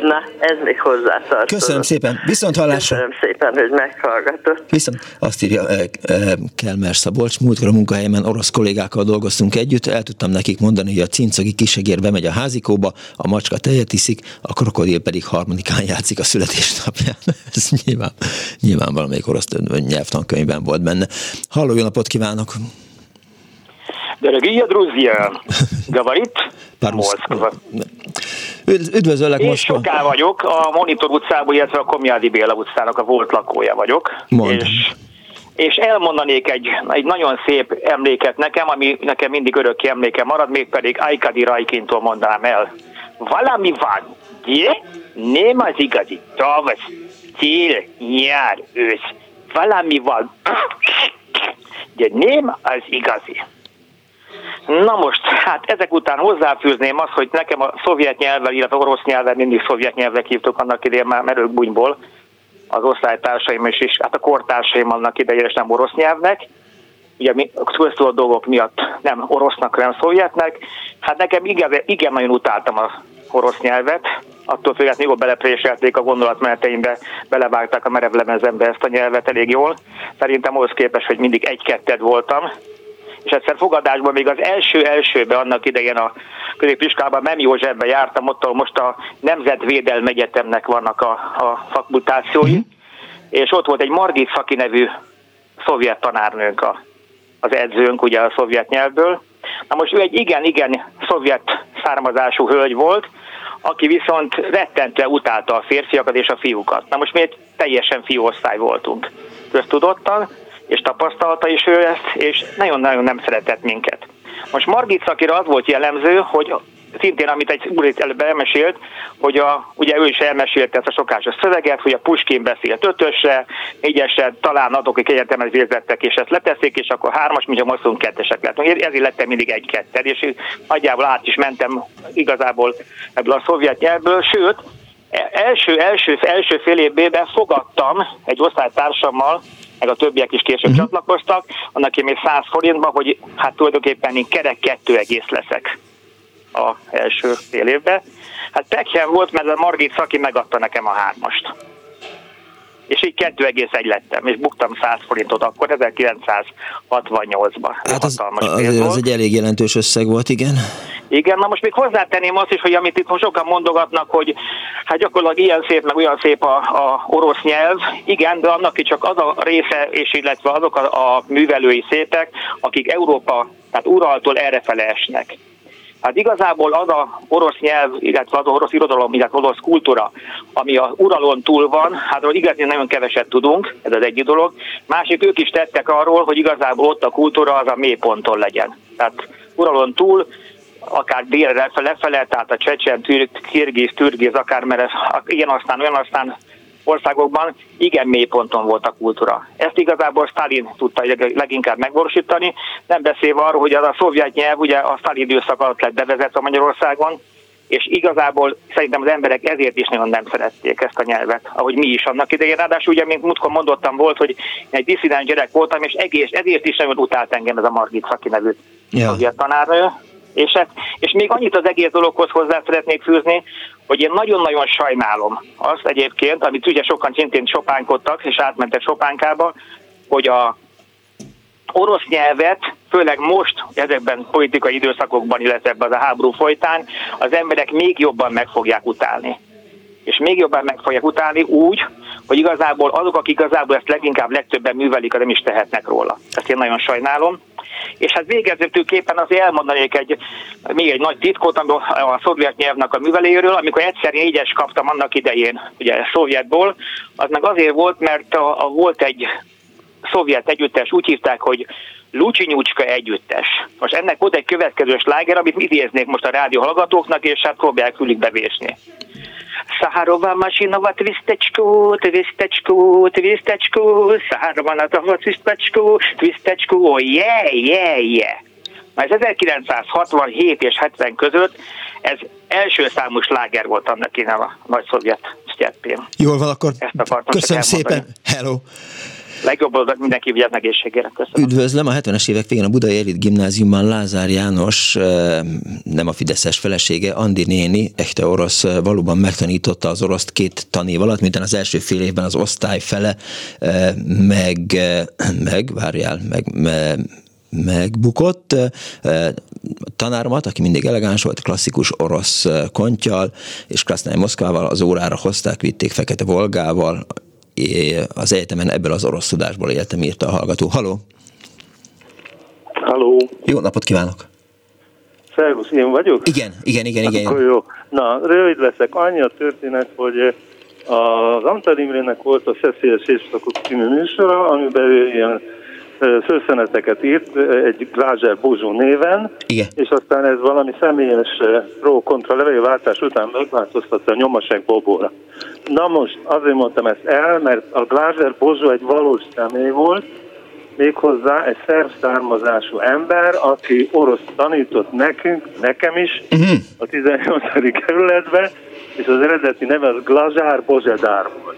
Na, ez még hozzátartozott. Köszönöm szépen. Viszont hallásra. Köszönöm szépen, hogy meghallgatott. Viszont azt írja eh, eh, Kelmer Szabolcs, múltkor a munkahelyemen orosz kollégákkal dolgoztunk együtt, el tudtam nekik mondani, hogy a cincagi kisegér bemegy a házikóba, a macska tejet iszik, a krokodil pedig harmonikán játszik a születésnapján. <laughs> Ez nyilván, nyilván valamelyik orosz nyelvtankönyvben volt benne. Halló, jó napot kívánok! Дорогие друзья, говорит Моszkva. Üdvözöllek, Én Moszkva. soká vagyok, a Monitor utcában, illetve a Komjádi Béla utcának a volt lakója vagyok. Mondd. És, és elmondanék egy, egy nagyon szép emléket nekem, ami nekem mindig örökké emléke marad, mégpedig Aikadi Rajkintól mondanám el. Valami van, de nem az igazi. Tavasz, tél, nyár, ősz. Valami van, de nem az igazi. Na most, hát ezek után hozzáfűzném azt, hogy nekem a szovjet nyelvvel, illetve orosz nyelvvel mindig szovjet nyelvnek hívtuk annak idején már merőkbunyból az osztálytársaim és is, hát a kortársaim annak idején és nem orosz nyelvnek. Ugye a köztudott dolgok miatt nem orosznak, nem szovjetnek. Hát nekem igen, igen nagyon utáltam a orosz nyelvet, attól függetlenül jól belepréselték a gondolatmeneteimbe, belevágták a merevlemezembe ezt a nyelvet elég jól. Szerintem ahhoz képest, hogy mindig egy-ketted voltam, és egyszer fogadásban még az első-elsőbe annak idején a középiskában Mem Józsefben jártam, ott most a Nemzetvédelmi Egyetemnek vannak a, a fakultációi, mm. és ott volt egy Margit Szaki nevű szovjet tanárnőnk a, az edzőnk, ugye a szovjet nyelvből. Na most ő egy igen-igen szovjet származású hölgy volt, aki viszont rettentően utálta a férfiakat és a fiúkat. Na most mi egy teljesen fiúosztály voltunk köztudottan, és tapasztalta is ő ezt, és nagyon-nagyon nem szeretett minket. Most Margit Szakira az volt jellemző, hogy szintén, amit egy úr itt előbb elmesélt, hogy a, ugye ő is elmesélte ezt a sokásos szöveget, hogy a Puskin beszélt ötösre, négyesre, talán adok, akik egyetemet végzettek, és ezt leteszik, és akkor hármas, mint a mozdulunk kettesek lettünk. Ezért lettem mindig egy ketted, és nagyjából át is mentem igazából ebből a szovjet nyelvből, sőt, első, első, első fél évben fogadtam egy osztálytársammal, meg a többiek is később uh-huh. csatlakoztak, annak én még 100 forintba, hogy hát tulajdonképpen én kerek kettő egész leszek a első fél évben. Hát pekjen volt, mert a Margit Szaki megadta nekem a hármast. És így 2,1 lettem, és buktam 100 forintot akkor, 1968-ban. Hát az, az, az egy elég jelentős összeg volt, igen. Igen, na most még hozzátenném azt is, hogy amit itt most sokan mondogatnak, hogy hát gyakorlatilag ilyen szép, meg olyan szép a, a orosz nyelv, igen, de annak is csak az a része, és illetve azok a, a művelői szépek, akik Európa, tehát Uraltól errefele esnek. Hát igazából az a orosz nyelv, illetve az orosz irodalom, illetve orosz kultúra, ami a uralon túl van, hát arról igazán nagyon keveset tudunk, ez az egyik dolog. Másik, ők is tettek arról, hogy igazából ott a kultúra az a mélyponton legyen. Tehát uralon túl akár délre lefele, tehát a csecsen, kirgiz, türgiz, akár mert ez, ilyen aztán, olyan aztán országokban igen mély ponton volt a kultúra. Ezt igazából Stalin tudta leginkább megvalósítani, nem beszélve arról, hogy az a szovjet nyelv ugye a Stalin időszak alatt lett bevezetve Magyarországon, és igazából szerintem az emberek ezért is nagyon nem szerették ezt a nyelvet, ahogy mi is annak idején. Ráadásul ugye, mint múltkor mondottam, volt, hogy egy diszidens gyerek voltam, és egész, ezért is nagyon utált engem ez a Margit Szaki nevű ja. tanárnő, és, ez, és még annyit az egész dologhoz hozzá szeretnék fűzni, hogy én nagyon-nagyon sajnálom azt egyébként, amit ugye sokan szintén sopánkodtak, és átmentek sopánkába, hogy a orosz nyelvet, főleg most ezekben politikai időszakokban, illetve ebben a háború folytán, az emberek még jobban meg fogják utálni. És még jobban meg fogják utálni úgy, hogy igazából azok, akik igazából ezt leginkább legtöbben művelik, nem is tehetnek róla. Ezt én nagyon sajnálom. És hát végezetőképpen azért elmondanék egy, még egy nagy titkot a szovjet nyelvnek a műveléről, amikor egyszer négyes kaptam annak idején, ugye szovjetból, az meg azért volt, mert a, a volt egy szovjet együttes, úgy hívták, hogy Lucsinyucska együttes. Most ennek volt egy következő sláger, amit idéznék most a rádió hallgatóknak, és hát próbálják fülig bevésni. Сахарова машинова твисточку, твисточку, твисточку, Сахарова на того твисточку, твисточку, je, je, je. ez 1967 és 70 között ez első számú sláger volt annak innen a nagy szovjet sztyeppén. Jól van, akkor köszönöm szépen. Hello legjobb oldal mindenki vigyáz egészségére. Köszönöm. Üdvözlöm, a 70-es évek végén a Budai Elit Gimnáziumban Lázár János, nem a Fideszes felesége, Andi néni, echte orosz, valóban megtanította az oroszt két tanév alatt, minden az első fél évben az osztály fele meg, meg várjál, meg, meg megbukott. Tanáromat, aki mindig elegáns volt, klasszikus orosz kontjal, és Krasznai Moszkvával az órára hozták, vitték Fekete Volgával, az egyetemen ebből az orosz tudásból éltem, írta a hallgató. Haló! Haló! Jó napot kívánok! Szervusz, én vagyok? Igen, igen, igen, igen. Akkor jó. Na, rövid leszek. Annyi a történet, hogy az Antal Imrének volt a Szeszélyes Évszakok című műsora, amiben ő ilyen szőszeneteket írt egy Glázser Bozsó néven, Igen. és aztán ez valami személyes pro-kontra levélváltás után megváltoztatta a nyomaság Bobóra. Na most azért mondtam ezt el, mert a Glázser Bozsó egy valós személy volt, méghozzá egy szerb származású ember, aki orosz tanított nekünk, nekem is, uh-huh. a 18. kerületben, és az eredeti neve az Glazsár Bozsedár volt.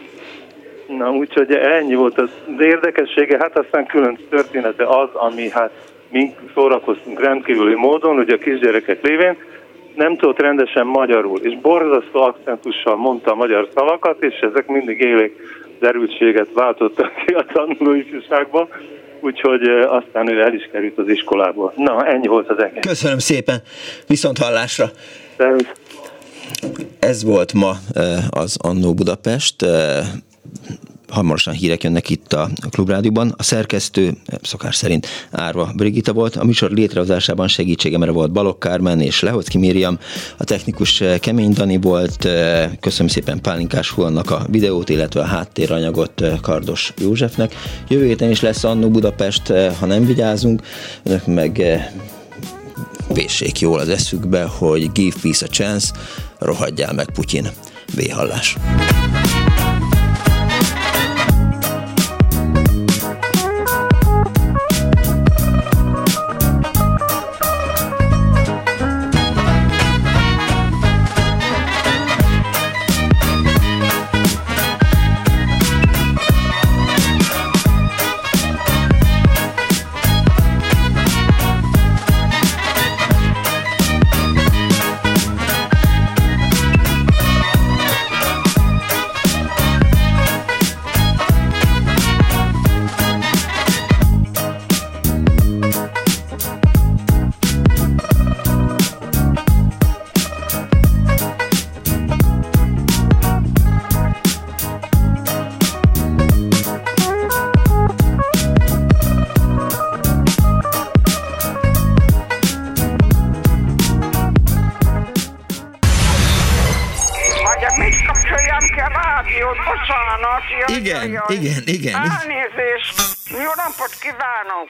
Na, úgyhogy ennyi volt az érdekessége, hát aztán külön története az, ami hát mi szórakoztunk rendkívüli módon, ugye a kisgyerekek lévén, nem tudott rendesen magyarul, és borzasztó akcentussal mondta a magyar szavakat, és ezek mindig élék derültséget váltottak ki a tanulóifjúságban, úgyhogy aztán ő el is került az iskolába. Na, ennyi volt az egész. Köszönöm szépen, viszont hallásra! Szervusz. Ez volt ma az Annó Budapest hamarosan hírek jönnek itt a Klubrádióban. A szerkesztő szokás szerint Árva Brigitta volt. A műsor létrehozásában segítségemre volt Balok Kármen és Lehocki Miriam. A technikus Kemény Dani volt. Köszönöm szépen Pálinkás Huannak a videót, illetve a háttéranyagot Kardos Józsefnek. Jövő héten is lesz Annó Budapest, ha nem vigyázunk. Önök meg véssék jól az eszükbe, hogy give peace a chance, rohadjál meg Putyin. Véhallás. Igen. Elnézést! Jó napot kívánok!